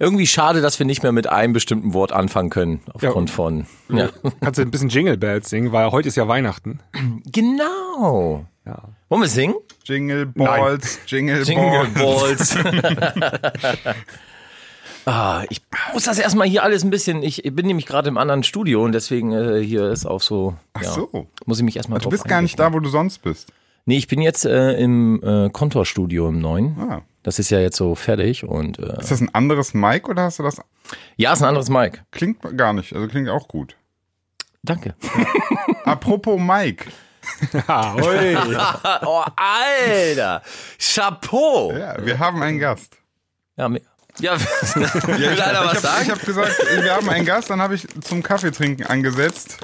Irgendwie schade, dass wir nicht mehr mit einem bestimmten Wort anfangen können. Aufgrund Ja. von. Ja. Kannst du ein bisschen Jingle Bells singen, weil heute ist ja Weihnachten. Genau. Ja. Wollen wir singen? Jingle Balls, Jingle, Jingle Balls. Balls. ah, ich muss das erstmal hier alles ein bisschen. Ich bin nämlich gerade im anderen Studio und deswegen äh, hier ist auch so. Ach ja, so. Muss ich mich erstmal Du drauf bist gar nicht da, wo du sonst bist. Nee, ich bin jetzt äh, im äh, Kontorstudio im neuen. Ah. Das ist ja jetzt so fertig und äh, Ist das ein anderes Mic oder hast du das? ja, ist ein anderes Mic. Klingt gar nicht, also klingt auch gut. Danke. Apropos Mike. Ah, ui. oh, Alter! Chapeau! Ja, wir haben einen Gast. Ja, mir- ja will Ja, ich einer was ich habe sagen? hab gesagt, wir haben einen Gast, dann habe ich zum Kaffeetrinken angesetzt.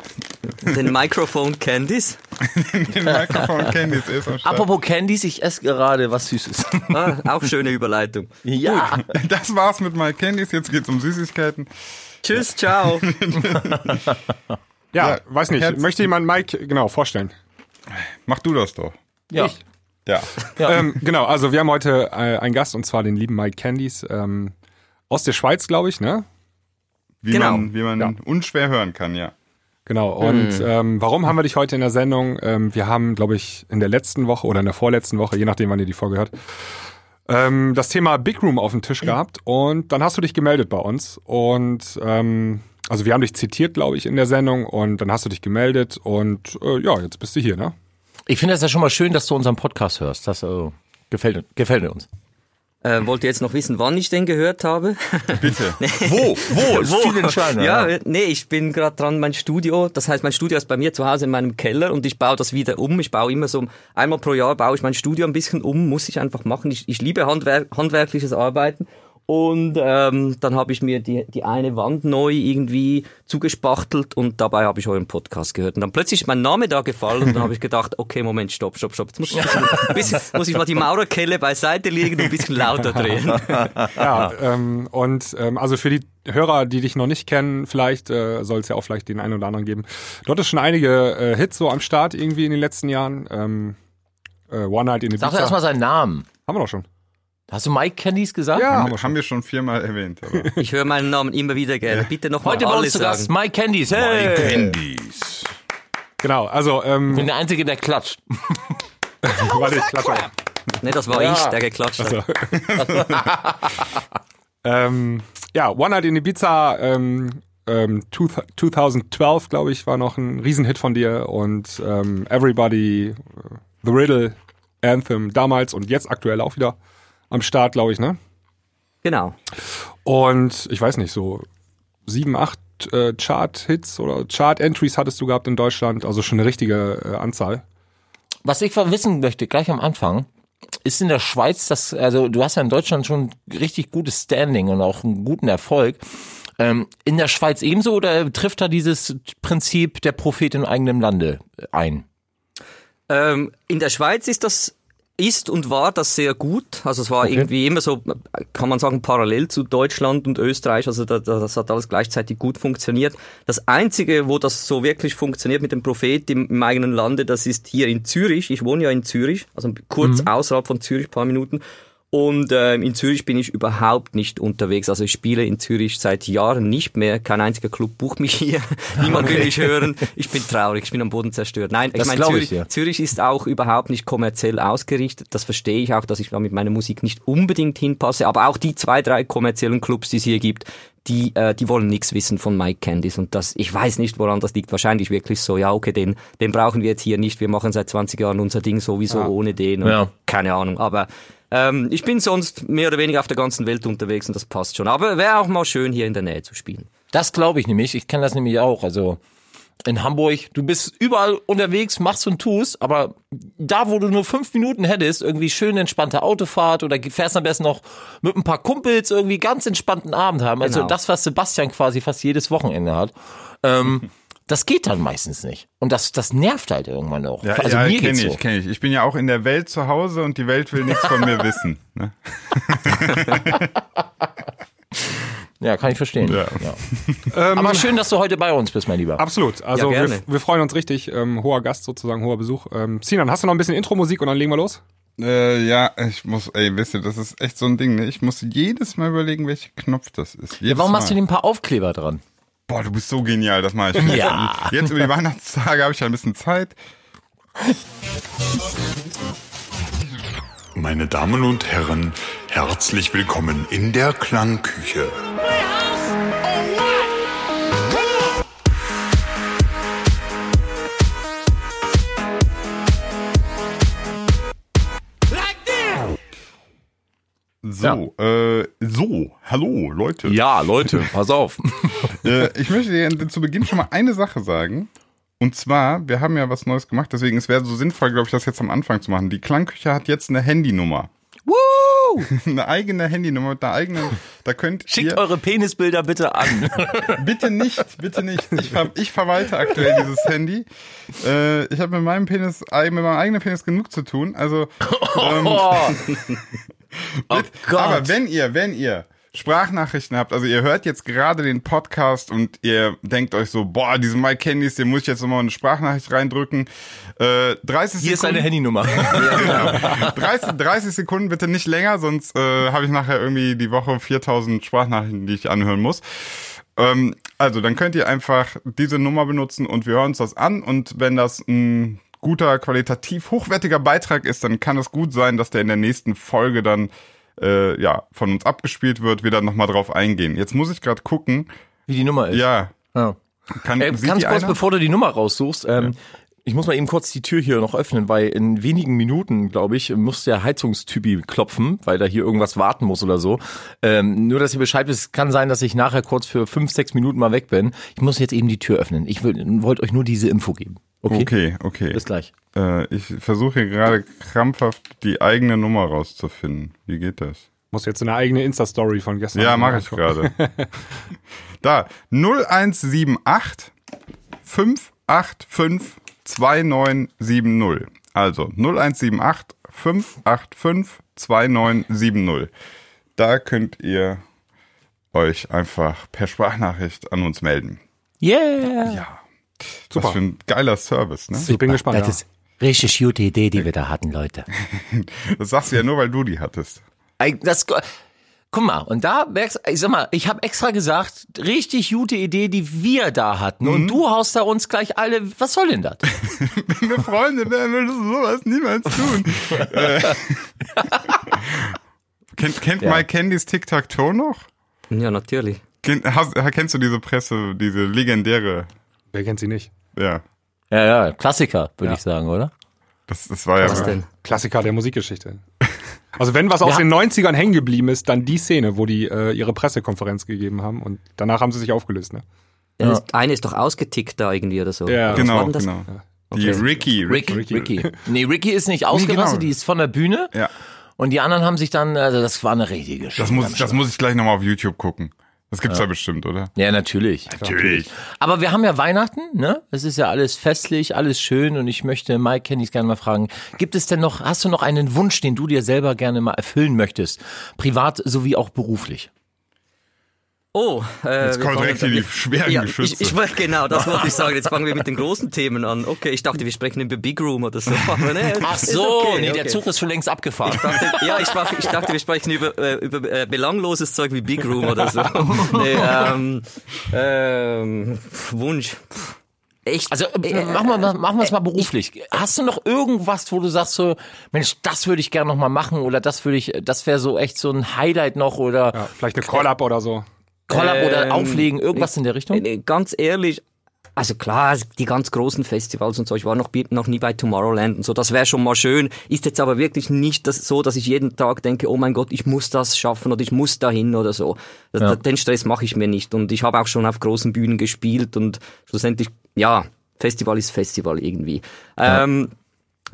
Den Microphone Candies. Den Mikrofon Candies ist am Start. Apropos Candies, ich esse gerade was Süßes. Ah, auch schöne Überleitung. ja. Das war's mit My Candies, jetzt geht's um Süßigkeiten. Tschüss, ciao. Ja, Ja, weiß nicht. Herz- Möchte jemand Mike genau vorstellen? Mach du das doch. Ja. Ja. Ja. Ähm, genau, also wir haben heute äh, einen Gast und zwar den lieben Mike Candies ähm, aus der Schweiz, glaube ich, ne? Wie Genau. man, wie man Ja. unschwer hören kann, ja. Genau. Und ähm, warum haben wir dich heute in der Sendung? Ähm, wir haben, glaube ich, in der letzten Woche oder in der vorletzten Woche, je nachdem, wann ihr die Folge hört, ähm, das Thema Big Room auf dem Tisch gehabt und dann hast du dich gemeldet bei uns und ähm, also wir haben dich zitiert, glaube ich, in der Sendung und dann hast du dich gemeldet und äh, ja, jetzt bist du hier, ne? Ich finde es ja schon mal schön, dass du unseren Podcast hörst. Das äh, gefällt, gefällt uns. Äh, wollt ihr jetzt noch wissen, wann ich den gehört habe? Bitte. Wo? Wo? Ist viel entscheidender. Ja, äh, nee, ich bin gerade dran, mein Studio, das heißt, mein Studio ist bei mir zu Hause in meinem Keller und ich baue das wieder um. Ich baue immer so, einmal pro Jahr baue ich mein Studio ein bisschen um, muss ich einfach machen. Ich, ich liebe Handwer handwerkliches Arbeiten. Und ähm, dann habe ich mir die, die eine Wand neu irgendwie zugespachtelt und dabei habe ich euren Podcast gehört. Und dann plötzlich ist mein Name da gefallen und dann habe ich gedacht, okay, Moment, stopp, stopp, stopp. Jetzt muss ich, ein bisschen, muss ich mal die Maurerkelle beiseite legen und ein bisschen lauter drehen. Ja, ähm, und ähm, also für die Hörer, die dich noch nicht kennen, vielleicht äh, soll es ja auch vielleicht den einen oder anderen geben. Dort ist schon einige äh, Hits so am Start irgendwie in den letzten Jahren. Ähm, äh, One Night in the Sag doch erstmal seinen Namen. Haben wir doch schon. Hast du Mike Candies gesagt? Ja, haben, haben wir haben wir schon viermal erwähnt. Aber. Ich höre meinen Namen immer wieder gerne. Bitte noch Heute alles Gast sagen. Mike Candies. Hey. Candies. Genau, also ähm, Ich bin der Einzige, der klatscht. warte, ich klatsche. Ne, das war Ja. ich, der geklatscht hat. Ähm, ja, One Night in Ibiza ähm, ähm, two- 2012, glaube ich, war noch ein Riesenhit von dir und ähm, Everybody, äh, The Riddle, Anthem damals und jetzt aktuell auch wieder am Start, glaube ich, ne? Genau. Und ich weiß nicht, so sieben, acht äh, Chart-Hits oder Chart-Entries hattest du gehabt in Deutschland, also schon eine richtige äh, Anzahl. Was ich wissen möchte, gleich am Anfang, ist in der Schweiz das, also du hast ja in Deutschland schon richtig gutes Standing und auch einen guten Erfolg. Ähm, in der Schweiz ebenso oder trifft da dieses Prinzip der Prophet im eigenen Lande ein? Ähm, in der Schweiz ist das ist und war das sehr gut. Also es war irgendwie immer so, kann man sagen, parallel zu Deutschland und Österreich. Also da, da, das hat alles gleichzeitig gut funktioniert. Das Einzige, wo das so wirklich funktioniert mit dem Prophet im, im eigenen Lande, das ist hier in Zürich. Ich wohne ja in Zürich, also kurz außerhalb von Zürich, paar Minuten. Und ähm, in Zürich bin ich überhaupt nicht unterwegs. Also ich spiele in Zürich seit Jahren nicht mehr. Kein einziger Club bucht mich hier. Niemand will mich hören. Ich bin traurig, ich bin am Boden zerstört. Nein, ich Das meine, glaub Zürich, ich, ja. Zürich ist auch überhaupt nicht kommerziell ausgerichtet. Das verstehe ich auch, dass ich da mit meiner Musik nicht unbedingt hinpasse. Aber auch die zwei, drei kommerziellen Clubs, die es hier gibt, die, äh, die wollen nichts wissen von Mike Candies. Und das, ich weiß nicht, woran das liegt. Wahrscheinlich wirklich so, ja, okay, den, den brauchen wir jetzt hier nicht. Wir machen seit 20 Jahren unser Ding sowieso ohne den. Und Ja. Keine Ahnung. Aber ähm, ich bin sonst mehr oder weniger auf der ganzen Welt unterwegs und das passt schon. Aber wäre auch mal schön, hier in der Nähe zu spielen. Das glaube ich nämlich. Ich kenne das nämlich auch. Also in Hamburg, du bist überall unterwegs, machst und tust, aber da, wo du nur fünf Minuten hättest, irgendwie schön entspannte Autofahrt oder fährst am besten noch mit ein paar Kumpels irgendwie ganz entspannten Abend haben. Also Genau. das, was Sebastian quasi fast jedes Wochenende hat. Ähm, das geht dann meistens nicht. Und das, das nervt halt irgendwann auch. Ja, also ja mir kenne geht's ich, so. kenne ich. Ich bin ja auch in der Welt zu Hause und die Welt will nichts von mir wissen. Ne? Ja, kann ich verstehen. Ja. Ja. aber schön, dass du heute bei uns bist, mein Lieber. Absolut. Also Ja, wir, gerne. wir freuen uns richtig. Ähm, hoher Gast sozusagen, hoher Besuch. Ähm, Sinan, hast du noch ein bisschen Intro-Musik und dann legen wir los? Äh, ja, ich muss, ey, wisst ihr, das ist echt so ein Ding, ne? Ich muss jedes Mal überlegen, welcher Knopf das ist. Jedes Ja, warum Mal. machst du dir ein paar Aufkleber dran? Boah, du bist so genial, das mache ich. Ja. Jetzt über die Weihnachtstage habe ich ja ein bisschen Zeit. Meine Damen und Herren, herzlich willkommen in der Klangküche. So, äh, so, hallo, Leute. Ja, Leute, pass auf. Äh, ich möchte dir zu Beginn schon mal eine Sache sagen. Und zwar, wir haben ja was Neues gemacht, deswegen es wäre so sinnvoll, glaube ich, das jetzt am Anfang zu machen. Die Klangküche hat jetzt eine Handynummer. Woo! eine eigene Handynummer mit einer eigenen. Da könnt Schickt ihr eure Penisbilder bitte an. bitte nicht, bitte nicht. Ich, ver, ich verwalte aktuell dieses Handy. Äh, ich habe mit meinem Penis, mit meinem eigenen Penis genug zu tun. Also, ähm, Oh, oh Gott. aber wenn ihr, wenn ihr Sprachnachrichten habt, also ihr hört jetzt gerade den Podcast und ihr denkt euch so, boah, diesen Mike Candies, den muss ich jetzt nochmal eine Sprachnachricht reindrücken. Äh, 30 Hier ist Sekunden. deine Handynummer. 30, 30 Sekunden bitte nicht länger, sonst äh, habe ich nachher irgendwie die Woche 4000 Sprachnachrichten, die ich anhören muss. Ähm, also, dann könnt ihr einfach diese Nummer benutzen und wir hören uns das an. Und wenn das ein guter, qualitativ hochwertiger Beitrag ist, dann kann es gut sein, dass der in der nächsten Folge dann äh, ja von uns abgespielt wird, wir dann nochmal drauf eingehen. Jetzt muss ich gerade gucken. Wie die Nummer ist. Ja, Ja. kann Äh, ganz kurz, einer? bevor du die Nummer raussuchst, ähm, ich muss mal eben kurz die Tür hier noch öffnen, weil in wenigen Minuten, glaube ich, muss der Heizungstypi klopfen, weil da hier irgendwas warten muss oder so. Ähm, nur, dass ihr Bescheid wisst, kann sein, dass ich nachher kurz für fünf, sechs Minuten mal weg bin. Ich muss jetzt eben die Tür öffnen. Ich wollte euch nur diese Info geben. Okay? Okay, okay. Bis gleich. Äh, ich versuche hier gerade krampfhaft die eigene Nummer rauszufinden. Wie geht das? Muss jetzt eine eigene Insta-Story von gestern. Ja, mache ich gerade. da, 0178 585 2970. Also 0178 585 2970. Da könnt ihr euch einfach per Sprachnachricht an uns melden. Yeah! Ja. Super. Was für ein geiler Service, ne? Ich bin gespannt. Das ja. ist richtig gute Idee, die wir da hatten, Leute. Das sagst du ja nur, weil du die hattest. Das, guck mal, und da merkst ich sag mal, ich habe extra gesagt, richtig gute Idee, die wir da hatten. Mhm. Und du haust da uns gleich alle, was soll denn das? Wenn wir Freunde wären, würdest du sowas niemals tun. äh, kennt kennt Ja. Mike Candys Tic-Tac-Toe noch? Ja, natürlich. Kennt, hast, kennst du diese Presse, diese legendäre, Wer kennt sie nicht? ja, Ja, ja, Klassiker, würde Ja. ich sagen, oder? das, das war ja, Was denn? Klassiker der Musikgeschichte. Also wenn was aus Ja. den 90ern hängen geblieben ist, dann die Szene, wo die äh, ihre Pressekonferenz gegeben haben und danach haben sie sich aufgelöst. Ne? Ja. Das eine ist doch ausgetickt da irgendwie oder so. Ja. War genau, genau. Die Okay. Ricky, Rick, Ricky. Ricky. Nee, Ricky ist nicht ausgerastet, genau. die ist von der Bühne. Ja, Und die anderen haben sich dann, also das war eine richtige das muss, das muss ich gleich nochmal auf YouTube gucken. Das gibt's ja, bestimmt, oder? Ja, natürlich. Natürlich. Aber wir haben ja Weihnachten, ne? Es ist ja alles festlich, alles schön und ich möchte Mike Kennys gerne mal fragen, gibt es denn noch, hast du noch einen Wunsch, den du dir selber gerne mal erfüllen möchtest? Privat sowie auch beruflich? Oh, äh, Jetzt fangen- direkt in die schweren ja, Geschütze. Ich, ich genau, das wollte ich sagen. Jetzt fangen wir mit den großen Themen an. Okay, ich dachte, wir sprechen über Big Room oder so. Aber nee, Ach so, okay, nee, okay. der Zug ist schon längst abgefahren. Ich dachte, ja, ich, sprach, ich dachte, wir sprechen über, äh, über äh, belangloses Zeug wie Big Room oder so. nee, ähm, ähm, Wunsch. Echt? Also äh, machen wir, machen wir es mal beruflich. Hast du noch irgendwas, wo du sagst so, Mensch, das würde ich gerne noch mal machen oder das würde ich, das wäre so echt so ein Highlight noch oder Ja, vielleicht eine Call-Up oder so. Collab oder Ähm, auflegen, irgendwas in der Richtung? Nee, Ganz ehrlich, also klar, die ganz großen Festivals und so, ich war noch, noch nie bei Tomorrowland und so, das wäre schon mal schön, ist jetzt aber wirklich nicht das, so, dass ich jeden Tag denke, oh mein Gott, ich muss das schaffen oder ich muss dahin oder so. Das, Ja. Den Stress mache ich mir nicht und ich habe auch schon auf großen Bühnen gespielt und schlussendlich, ja, Festival ist Festival irgendwie. Ähm,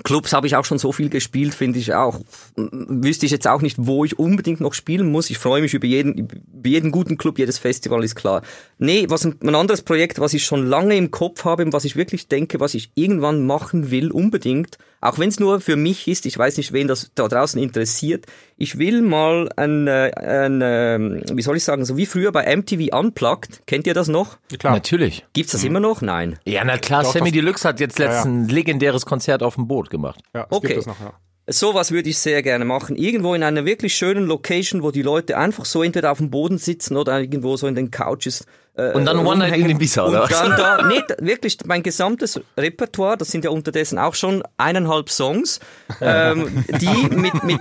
Clubs habe ich auch schon so viel gespielt, finde ich auch. Wüsste ich jetzt auch nicht, wo ich unbedingt noch spielen muss. Ich freue mich über jeden, über jeden guten Club, jedes Festival ist klar. Nee, was ein, ein anderes Projekt, was ich schon lange im Kopf habe, was ich wirklich denke, was ich irgendwann machen will, unbedingt, auch wenn es nur für mich ist, ich weiß nicht, wen das da draußen interessiert, ich will mal ein, äh, ein äh, wie soll ich sagen, so wie früher bei MTV Unplugged, kennt ihr das noch? Klar. Natürlich. Gibt's das immer noch? Nein. Ja, na klar, Doch, Sammy Deluxe hat jetzt Ja, ja. letztens ein legendäres Konzert auf dem Boot gemacht. Ja, Okay. gibt es noch, ja. Sowas würde ich sehr gerne machen. Irgendwo in einer wirklich schönen Location, wo die Leute einfach so entweder auf dem Boden sitzen oder irgendwo so in den Couches. Äh, Und dann One Night in. Ibiza, oder Und dann da, nee, wirklich mein gesamtes Repertoire, das sind ja unterdessen auch schon eineinhalb Songs, ähm, die mit, mit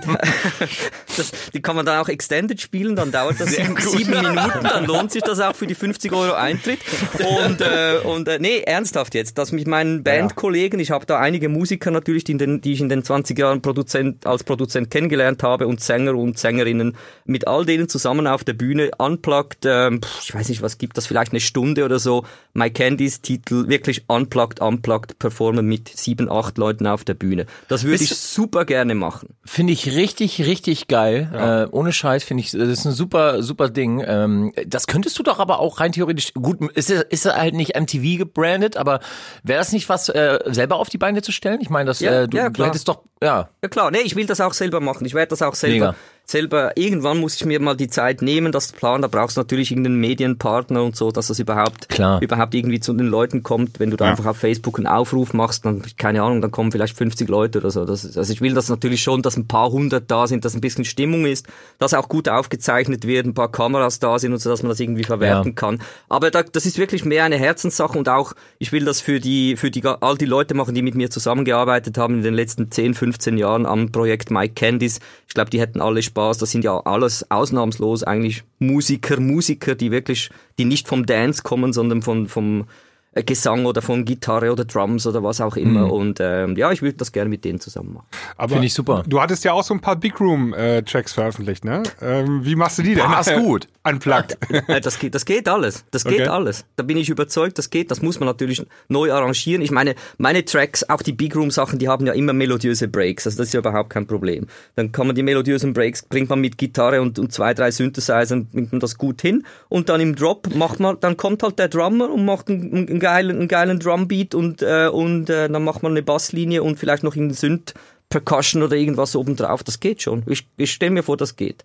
das, die kann man dann auch extended spielen, dann dauert das sieben, sieben Minuten, dann lohnt sich das auch für die 50 Euro Eintritt. Und, äh, und äh, nee, ernsthaft jetzt, das mit meinen Bandkollegen, ich habe da einige Musiker natürlich, die, den, die ich in den 20 Jahren Produzent, als Produzent kennengelernt habe und Sänger und Sängerinnen, mit all denen zusammen auf der Bühne, unplugged, ähm, ich weiß nicht, was gibt das, vielleicht eine Stunde oder so, My Candies Titel, wirklich unplugged, unplugged performen mit sieben, acht Leuten auf der Bühne. Das würde ich super gerne machen. Finde ich richtig, richtig geil. Äh, ohne Scheiß finde ich, das ist ein super, super Ding. Ähm, das könntest du doch aber auch rein theoretisch, gut, ist, ist halt nicht MTV gebrandet, aber wäre das nicht was, äh, selber auf die Beine zu stellen? Ich meine, das, Ja, äh, du, ja, du klar. hättest doch, ja, Ja klar, nee, ich will das auch selber machen. Ich werde das auch selber, Mega. Selber, irgendwann muss ich mir mal die Zeit nehmen, das zu planen. Da brauchst du natürlich irgendeinen Medienpartner und so, dass das überhaupt, Klar. überhaupt irgendwie zu den Leuten kommt. Wenn du da einfach auf Facebook einen Aufruf machst, dann, keine Ahnung, dann kommen vielleicht 50 Leute oder so. Das, also ich will das natürlich schon, dass ein paar hundert da sind, dass ein bisschen Stimmung ist, dass auch gut aufgezeichnet wird, ein paar Kameras da sind und so, dass man das irgendwie verwerten Ja. kann. Aber da, das ist wirklich mehr eine Herzenssache und auch, ich will das für die, für die, all die Leute machen, die mit mir zusammengearbeitet haben in den letzten 10, 15 Jahren am Projekt Mike Candies. Ich glaube, die hätten alle Spaß. Das sind ja alles ausnahmslos eigentlich Musiker, Musiker, die wirklich, die nicht vom Dance kommen, sondern von, vom Gesang oder von Gitarre oder Drums oder was auch immer. Und ähm, ja, ich würde das gerne mit denen zusammen machen. Aber Finde ich super. Du hattest ja auch so ein paar Big Room äh, Tracks veröffentlicht, ne? Ähm, wie machst du die denn? Boah, ist gut. Unplugged. Äh, Das geht, das geht alles. Das geht Okay. alles. Da bin ich überzeugt, das geht. Das muss man natürlich neu arrangieren. Ich meine, meine Tracks, auch die Big Room Sachen, die haben ja immer melodiöse Breaks. Also das ist ja überhaupt kein Problem. Dann kann man die melodiösen Breaks, bringt man mit Gitarre und, und zwei, drei Synthesizern, bringt man das gut hin. Und dann im Drop macht man, dann kommt halt der Drummer und macht einen, einen geilen, einen geilen Drumbeat und, äh, und äh, dann macht man eine Basslinie und vielleicht noch einen Synth. Percussion oder irgendwas obendrauf, das geht schon. Ich, ich stelle mir vor, das geht.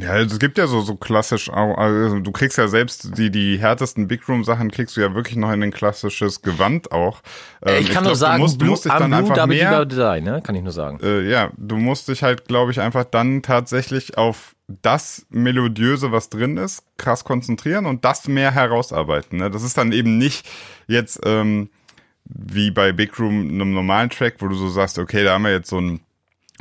Ja, es gibt ja so, so klassisch, auch- also du kriegst ja selbst die, die härtesten Big Room Sachen kriegst du ja wirklich noch in ein klassisches Gewand auch. Ähm, ich kann glaub, nur sagen, du musst, du musst dich dann einfach mehr, Dabby, ne? Kann ich nur sagen. äh, ja, du musst dich halt, glaube ich, einfach dann tatsächlich auf das Melodiöse, was drin ist, krass konzentrieren und das mehr herausarbeiten. Ne? Das ist dann eben nicht jetzt ähm, wie bei Big Room einem normalen Track, wo du so sagst, okay, da haben wir jetzt so ein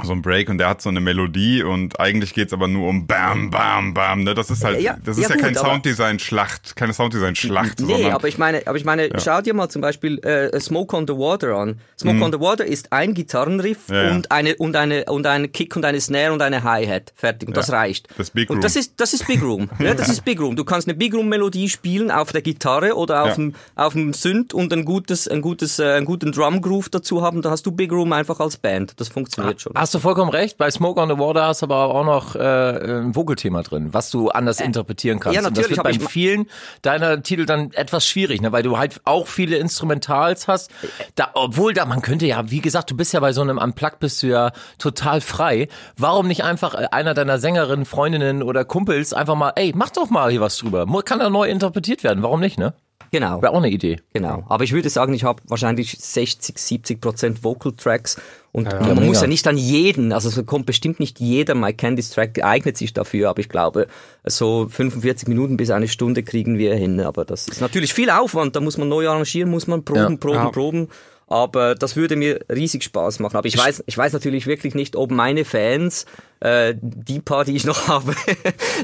so ein Break und der hat so eine Melodie und eigentlich geht's aber nur um Bam, Bam, Bam. Ne? Das ist halt, Ja, das ist ja ja, kein gut, aber- Sounddesign-Schlacht, keine Sounddesign-Schlacht, Nee, sondern aber ich meine, aber ich meine, schau dir mal zum Beispiel äh, Smoke on the Water an. Smoke on the Water ist ein Gitarrenriff Mhm. Ja, ja. und eine und eine und ein Kick und eine Snare und eine Hi-Hat. Fertig. Und das reicht. das ist Big Und das Room. ist das ist Big Room. ja, das ist Big Room. Du kannst eine Big Room Melodie spielen auf der Gitarre oder auf Ja. dem auf dem Synth und ein gutes ein gutes äh, einen guten Drum Groove dazu haben. Da hast du Big Room einfach als Band. Das funktioniert schon. Hast du vollkommen recht. Bei Smoke on the Water hast du aber auch noch äh, ein Vocal-Thema drin, was du anders interpretieren kannst. Äh, ja, Und das natürlich, wird bei vielen deiner Titel dann etwas schwierig, ne? weil du halt auch viele Instrumentals hast. Da, obwohl da, man könnte ja, wie gesagt, du bist ja bei so einem Unplugged bist du ja total frei. Warum nicht einfach äh, einer deiner Sängerinnen, Freundinnen oder Kumpels einfach mal, ey, mach doch mal hier was drüber. Kann da neu interpretiert werden. Warum nicht, ne? Genau. Wäre auch eine Idee. Genau. Aber ich würde sagen, ich habe wahrscheinlich 60, 70 Prozent Vocal Tracks und man mega. muss ja nicht an jeden, also es kommt bestimmt nicht jeder My Candies Track eignet sich dafür, aber ich glaube, so 45 Minuten bis eine Stunde kriegen wir hin. Aber das ist natürlich viel Aufwand, da muss man neu arrangieren, muss man proben, Ja. proben, Ja. proben. Aber das würde mir riesig Spaß machen. Aber ich weiß, ich weiß natürlich wirklich nicht, ob meine Fans, äh, die paar, die ich noch habe,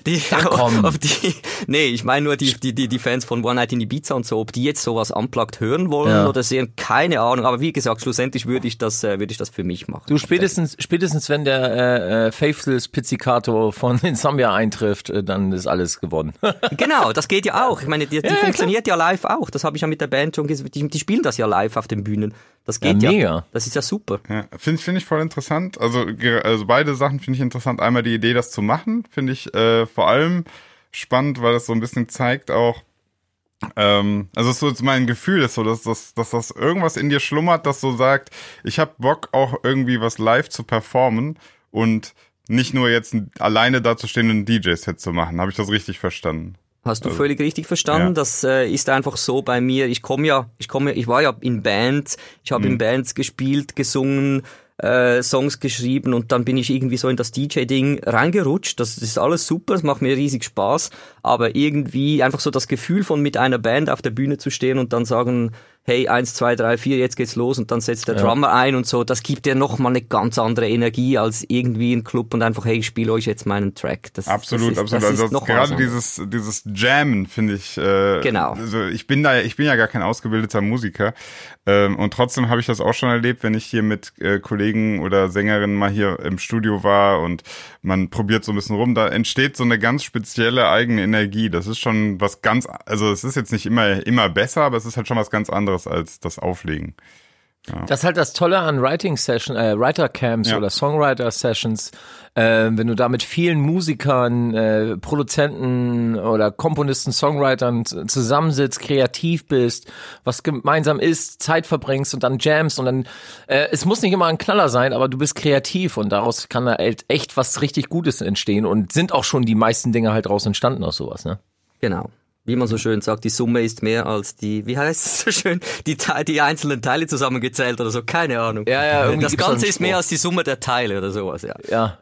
die, komm. ob die, nee, ich meine nur die, die, die, die Fans von One Night in Ibiza und so, ob die jetzt sowas unplugged hören wollen Ja. oder sehen, keine Ahnung. Aber wie gesagt, schlussendlich würde ich das, äh, würde ich das für mich machen. Du spätestens, spätestens wenn der äh, äh, Faithless Pizzicato von Insomnia eintrifft, dann ist alles gewonnen. Genau, das geht ja auch. Ich meine, die, die Ja, funktioniert ja live auch. Das habe ich ja mit der Band schon gesehen. Die, die spielen das ja live auf den Bühnen. Das geht Ja, ja. mega. Das ist ja super. Ja, finde find ich voll interessant. Also, also beide Sachen finde ich interessant. Einmal die Idee, das zu machen, finde ich äh, vor allem spannend, weil das so ein bisschen zeigt auch, ähm, also es ist so jetzt mein Gefühl ist so, dass, dass, dass das irgendwas in dir schlummert, das so sagt, ich habe Bock auch irgendwie was live zu performen und nicht nur jetzt alleine dazustehen und ein DJ-Set zu machen. Habe ich das richtig verstanden? Hast du völlig richtig verstanden. ja. Das äh, ist einfach so bei mir. Ich komme ja, ich komme, ich war ja in Bands, ich habe Mhm. in Bands gespielt, gesungen, äh, Songs geschrieben und dann bin ich irgendwie so in das DJ-Ding reingerutscht. Das, das ist alles super, es macht mir riesig Spaß, aber irgendwie einfach so das Gefühl von mit einer Band auf der Bühne zu stehen und dann sagen, hey, eins, zwei, drei, vier, jetzt geht's los und dann setzt der Drummer ein und so, das gibt dir nochmal eine ganz andere Energie als irgendwie ein Club und einfach, hey, ich spiele euch jetzt meinen Track. Das, Absolut, das ist, absolut. Das Also ist noch gerade dieses, dieses Jammen finde ich. Äh, Genau. Also ich bin da, ich bin ja gar kein ausgebildeter Musiker ähm, und trotzdem habe ich das auch schon erlebt, wenn ich hier mit äh, Kollegen oder Sängerinnen mal hier im Studio war und man probiert so ein bisschen rum, da entsteht so eine ganz spezielle eigene Energie. Das ist schon was ganz, also es ist jetzt nicht immer immer besser, aber es ist halt schon was ganz anderes als das Auflegen. Das ist halt das Tolle an Writing Session, äh, Writer Camps Ja. oder Songwriter Sessions, äh, wenn du da mit vielen Musikern, äh, Produzenten oder Komponisten, Songwritern zusammensitzt, kreativ bist, was gemeinsam ist, Zeit verbringst und dann jamst und dann, äh, es muss nicht immer ein Knaller sein, aber du bist kreativ und daraus kann da halt echt was richtig Gutes entstehen und sind auch schon die meisten Dinge halt draus entstanden aus sowas, ne? Genau. Wie man so schön sagt, die Summe ist mehr als die, wie heißt es so schön, die, die einzelnen Teile zusammengezählt oder so, keine Ahnung. Ja, ja, irgendwie das Ganze ist mehr als die Summe der Teile oder sowas, ja. Ja.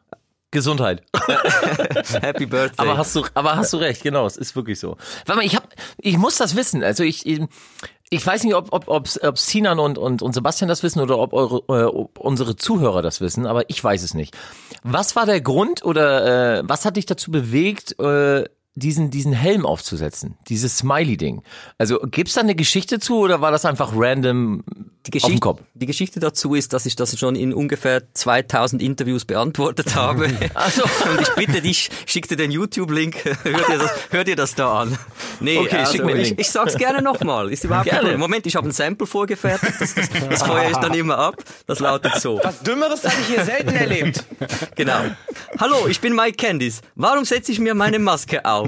Gesundheit. Happy Birthday. Aber hast du, aber hast du recht, genau, es ist wirklich so. Warte mal, ich hab, ich muss das wissen. Also ich, ich weiß nicht, ob, ob, ob, ob Sinan und, und, und Sebastian das wissen oder ob, eure, äh, ob unsere Zuhörer das wissen, aber ich weiß es nicht. Was war der Grund oder äh, was hat dich dazu bewegt, äh, diesen, diesen Helm aufzusetzen? Dieses Smiley-Ding. Also gibt's da eine Geschichte zu oder war das einfach random die auf dem Geschichte, Kopf? die Geschichte dazu ist, dass ich das schon in ungefähr 2000 Interviews beantwortet habe. so. Und ich bitte dich, schick dir den YouTube-Link, hör, dir das- hör dir das da an. Nee, Okay, also, schick mir ich, ich sag's gerne nochmal, ist überhaupt Gerne. Moment, ich habe ein Sample vorgefertigt, das, das, das feuere ich dann immer ab. Das lautet so. Was Dümmeres habe ich hier selten erlebt. Genau. Hallo, ich bin Mike Candice. Warum setze ich mir meine Maske auf?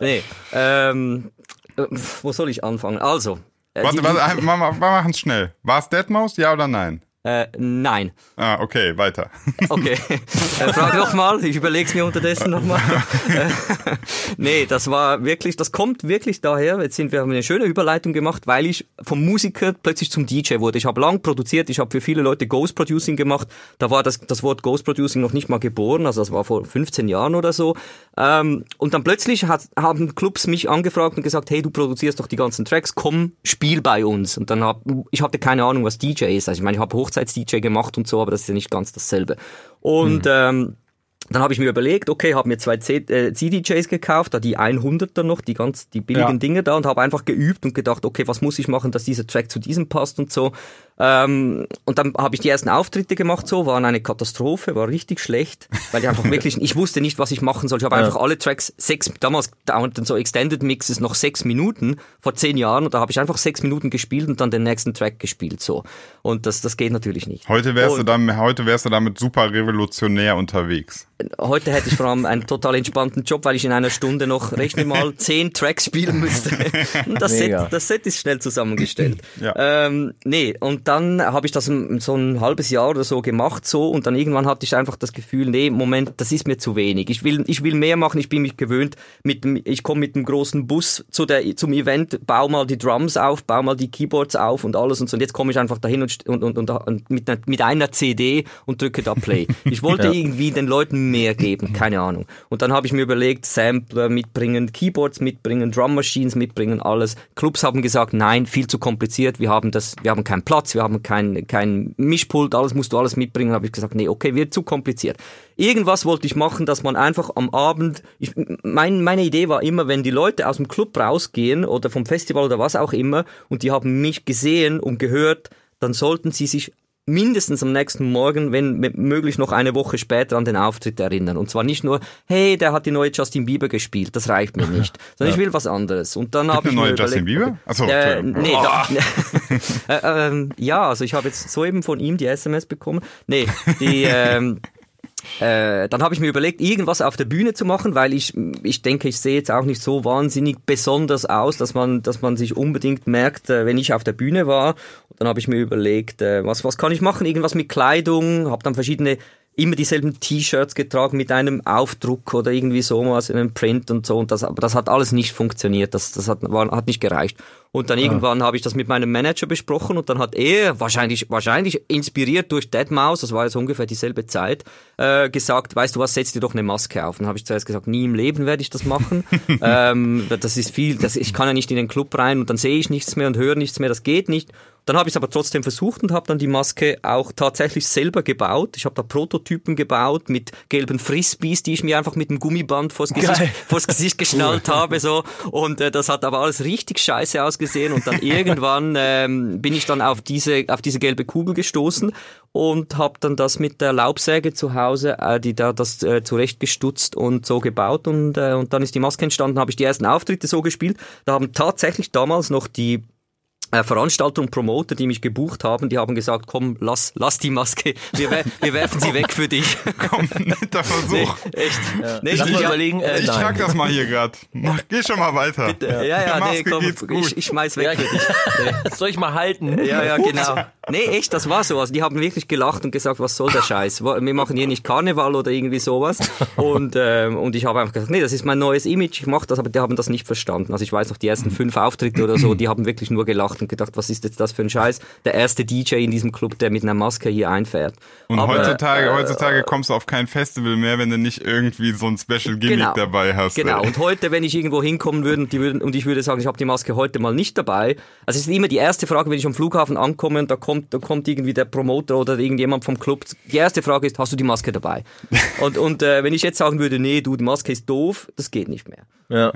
Nee, ähm, äh, wo soll ich anfangen? Also. äh, Warte, warte, wir machen es schnell. War es Deadmaus, ja oder nein? Äh, nein. Ah, okay, weiter. Okay. Äh, frag nochmal, ich überleg's mir unterdessen nochmal. Äh, nee, das war wirklich, das kommt wirklich daher, jetzt sind wir haben eine schöne Überleitung gemacht, weil ich vom Musiker plötzlich zum DJ wurde. Ich habe lang produziert, ich habe für viele Leute Ghost Producing gemacht. Da war das, das Wort Ghost Producing noch nicht mal geboren, also das war vor 15 Jahren oder so. Ähm, und dann plötzlich hat, haben Clubs mich angefragt und gesagt, hey, du produzierst doch die ganzen Tracks, komm, spiel bei uns. Und dann hab, ich hatte keine Ahnung, was DJ ist. Also ich meine, ich habe Hochzeits-DJ gemacht und so, aber das ist ja nicht ganz dasselbe. Und ähm, dann habe ich mir überlegt, okay, habe mir zwei C äh, CDJs gekauft, da die 100er noch, die ganz die billigen Ja. Dinge da und habe einfach geübt und gedacht, okay, was muss ich machen, dass dieser Track zu diesem passt und so. Ähm, und dann habe ich die ersten Auftritte gemacht, so waren eine Katastrophe, war richtig schlecht, weil ich einfach wirklich, ich wusste nicht, was ich machen soll. Ich habe einfach alle Tracks sechs, damals dauerten so Extended Mixes noch sechs Minuten vor zehn Jahren und da habe ich einfach sechs Minuten gespielt und dann den nächsten Track gespielt so. Und das das geht natürlich nicht. Heute wärst, du Und- dann, heute wärst du damit super revolutionär unterwegs. Heute hätte ich vor allem einen total entspannten Job, weil ich in einer Stunde noch, rechne mal, zehn Tracks spielen müsste. Und das Set, das Set ist schnell zusammengestellt. Ja. ähm, nee, und dann habe ich das so ein halbes Jahr oder so gemacht so und dann irgendwann hatte ich einfach das Gefühl, nee, Moment, das ist mir zu wenig. Ich will, ich will mehr machen, ich bin mich gewöhnt, mit ich komme mit dem großen Bus zu der, zum Event, bau mal die Drums auf, bau mal die Keyboards auf und alles und so. Und jetzt komme ich einfach dahin und, und, und, und, mit, einer, mit einer CD und drücke da Play. Ich wollte irgendwie den Leuten mehr geben, keine Ahnung. Und dann habe ich mir überlegt, Sampler mitbringen, Keyboards mitbringen, Drum Machines mitbringen, alles. Clubs haben gesagt, nein, viel zu kompliziert, wir haben das, wir haben keinen Platz, wir haben kein, kein Mischpult, alles musst du alles mitbringen. Habe ich gesagt, nee, okay, wird zu kompliziert. Irgendwas wollte ich machen, dass man einfach am Abend, ich, mein, meine Idee war immer, wenn die Leute aus dem Club rausgehen oder vom Festival oder was auch immer und die haben mich gesehen und gehört, dann sollten sie sich mindestens am nächsten Morgen, wenn möglich noch eine Woche später an den Auftritt erinnern. Und zwar nicht nur, hey, der hat die neue Justin Bieber gespielt, das reicht mir nicht, sondern ich will was anderes. Und dann habe ich neue Justin Bieber? Achso, äh, nee, da, äh, ähm, ja, also ich habe jetzt soeben von ihm die SMS bekommen. Nee, die ähm, äh, dann habe ich mir überlegt, irgendwas auf der Bühne zu machen, weil ich, ich denke, ich sehe jetzt auch nicht so wahnsinnig besonders aus, dass man, dass man sich unbedingt merkt, äh, wenn ich auf der Bühne war. Und dann habe ich mir überlegt, äh, was, was kann ich machen? Irgendwas mit Kleidung, habe dann verschiedene immer dieselben T-Shirts getragen mit einem Aufdruck oder irgendwie sowas in einem Print und so. Und das, aber das hat alles nicht funktioniert. Das, das hat, war, hat nicht gereicht. Und dann irgendwann habe ich das mit meinem Manager besprochen und dann hat er, wahrscheinlich, wahrscheinlich inspiriert durch Deadmau5, das war jetzt ungefähr dieselbe Zeit, äh, gesagt, weißt du was, setz dir doch eine Maske auf. Und dann habe ich zuerst gesagt, nie im Leben werde ich das machen. ähm, das ist viel, das, ich kann ja nicht in den Club rein und dann sehe ich nichts mehr und höre nichts mehr, das geht nicht. Dann habe ich es aber trotzdem versucht und habe dann die Maske auch tatsächlich selber gebaut. Ich habe da Prototypen gebaut mit gelben Frisbees, die ich mir einfach mit einem Gummiband vors Gesicht, vors Gesicht geschnallt habe. so Und äh, das hat aber alles richtig scheiße ausgesehen. Und dann irgendwann ähm, bin ich dann auf diese, auf diese gelbe Kugel gestoßen und habe dann das mit der Laubsäge zu Hause, äh, die da das äh, zurechtgestutzt und so gebaut und, äh, und dann ist die Maske entstanden, habe ich die ersten Auftritte so gespielt. Da haben tatsächlich damals noch die Veranstalter und Promoter, die mich gebucht haben, die haben gesagt, komm, lass, lass die Maske, wir, wer- wir werfen sie weg für dich. Komm, netter Versuch. Echt? Nee, Lass ich, mal ja, überlegen, äh, ich nein. trag das mal hier grad. Mach, geh schon mal weiter. ja, ja, Der nee, komm, ich, ich schmeiß weg Ja, für dich. Das soll ich mal halten? Ja, ja, genau. Nee, echt, das war so. Also die haben wirklich gelacht und gesagt, was soll der Scheiß? Wir machen hier nicht Karneval oder irgendwie sowas. Und, ähm, und ich habe einfach gesagt, nee, das ist mein neues Image, ich mache das, aber die haben das nicht verstanden. Also ich weiß noch, die ersten fünf Auftritte oder so, die haben wirklich nur gelacht und gedacht, was ist jetzt das für ein Scheiß? Der erste DJ in diesem Club, der mit einer Maske hier einfährt. Und Aber, heutzutage, äh, heutzutage kommst du auf kein Festival mehr, wenn du nicht irgendwie so ein Special Gimmick Genau. dabei hast. Genau. ey. Und heute, wenn ich irgendwo hinkommen würde und, die würden, und ich würde sagen, ich habe die Maske heute mal nicht dabei. Also es ist immer die erste Frage, wenn ich am Flughafen ankomme und da kommt, da kommt irgendwie der Promoter oder irgendjemand vom Club. Die erste Frage ist, hast du die Maske dabei? und und äh, wenn ich jetzt sagen würde, nee, du, die Maske ist doof, das geht nicht mehr. Ja.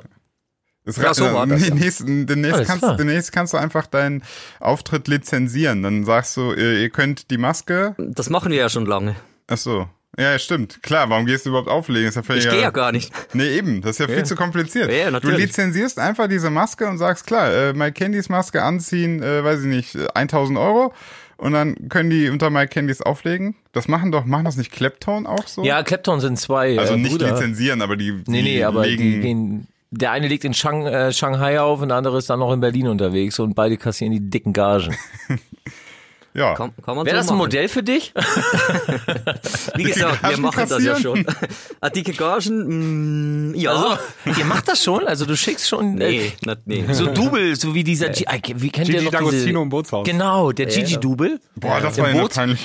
Das Ja, so war das, ja. demnächst, demnächst, Alles kannst, klar. demnächst kannst du einfach deinen Auftritt lizenzieren. Dann sagst du, ihr, ihr könnt die Maske. Das machen wir ja schon lange. Ach so. Ja, ja, stimmt. Klar, warum gehst du überhaupt auflegen? Ist ja völlig Ich gehe ja gar nicht. Nee, eben. Das ist ja viel zu kompliziert. Ja, du natürlich. lizenzierst einfach diese Maske und sagst, klar, äh, My Candies Maske anziehen, äh, weiß ich nicht, äh, 1000 Euro. Und dann können die unter My Candies auflegen. Das machen doch, machen das nicht Kleptone auch so? Ja, Klepton sind zwei Also äh, nicht Brüder. lizenzieren, aber die, die Nee, nee, aber legen, die gehen, der eine legt in Shang, äh, Shanghai auf und der andere ist dann noch in Berlin unterwegs und beide kassieren die dicken Gagen. ja. Kann, kann man Wäre so das ein machen. Modell für dich? Wie gesagt, wir machen das ja schon. ah, dicke Gagen, mm, ja. Also, ihr macht das schon? Also du schickst schon nee, äh, nee. so Double, so wie dieser, G äh, wie kennt ihr Gigi noch D'Agostino diese, im Bootshaus. Genau, der Gigi Double. Boah, das der war ja Aktion.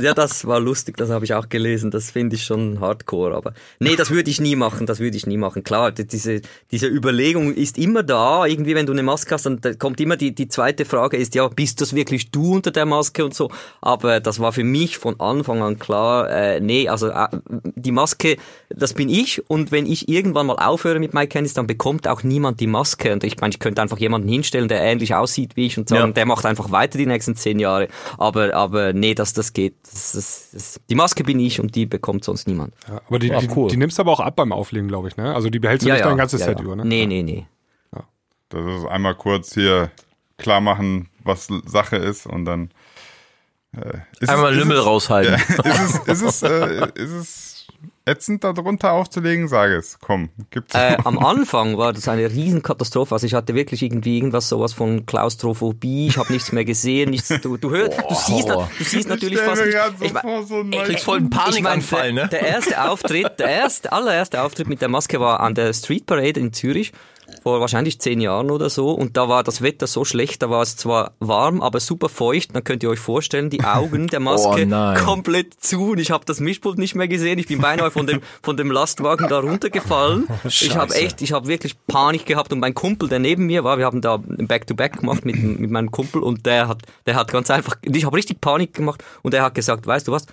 Ja, das war lustig, das habe ich auch gelesen. Das finde ich schon hardcore. Aber nee, das würde ich nie machen. Das würde ich nie machen. Klar, die- diese, diese Überlegung ist immer da. Irgendwie, wenn du eine Maske hast, dann da kommt immer die, die zweite Frage ist, ja, bist das wirklich du unter der Maske und so? Aber das war für mich von Anfang an klar, äh, nee, also äh, die Maske, das bin ich. Und wenn ich irgendwann mal aufhöre mit My Candice, dann bekommt auch niemand die Maske. Und ich meine, ich könnte einfach jemanden hinstellen, der ähnlich aussieht wie ich und sagen, Ja. der macht einfach weiter die nächsten zehn Jahre. Aber, aber nee, dass das geht. Das, das, das, die Maske bin ich und die bekommt sonst niemand. Ja, aber die, die, cool. die nimmst du aber auch ab beim Auflegen, glaube ich, ne? Also die behältst du nicht dein ganzes ja, Set ja. über, ne? Nee, nee, nee. Das ist einmal kurz hier klar machen, was Sache ist und dann äh, ist Einmal es, Lümmel ist raushalten. Es, ist es, ist es, äh, ist es ätzend, da drunter aufzulegen? Sage es. Komm, gibt's. Äh, am Anfang war das eine Riesenkatastrophe. Also ich hatte wirklich irgendwie irgendwas sowas von Klaustrophobie. Ich habe nichts mehr gesehen. Nichts, du, du hörst, du siehst, du siehst natürlich fast nicht. so Ich so ein Ich krieg voll einen Ich mein, Panikanfall, der, ne? der erste Auftritt, der erste, allererste Auftritt mit der Maske war an der Street Parade in Zürich vor wahrscheinlich zehn Jahren oder so. Und da war das Wetter so schlecht, da war es zwar warm, aber super feucht, dann könnt ihr euch vorstellen, die Augen der Maske Oh komplett zu. Und ich habe das Mischpult nicht mehr gesehen, ich bin beinahe von dem von dem Lastwagen da runtergefallen. ich habe Scheiße. echt, ich habe wirklich Panik gehabt. Und mein Kumpel, der neben mir war, wir haben da ein Back-to-Back gemacht mit, mit meinem Kumpel. Und der hat der hat ganz einfach, ich habe richtig Panik gemacht. Und er hat gesagt, weißt du was,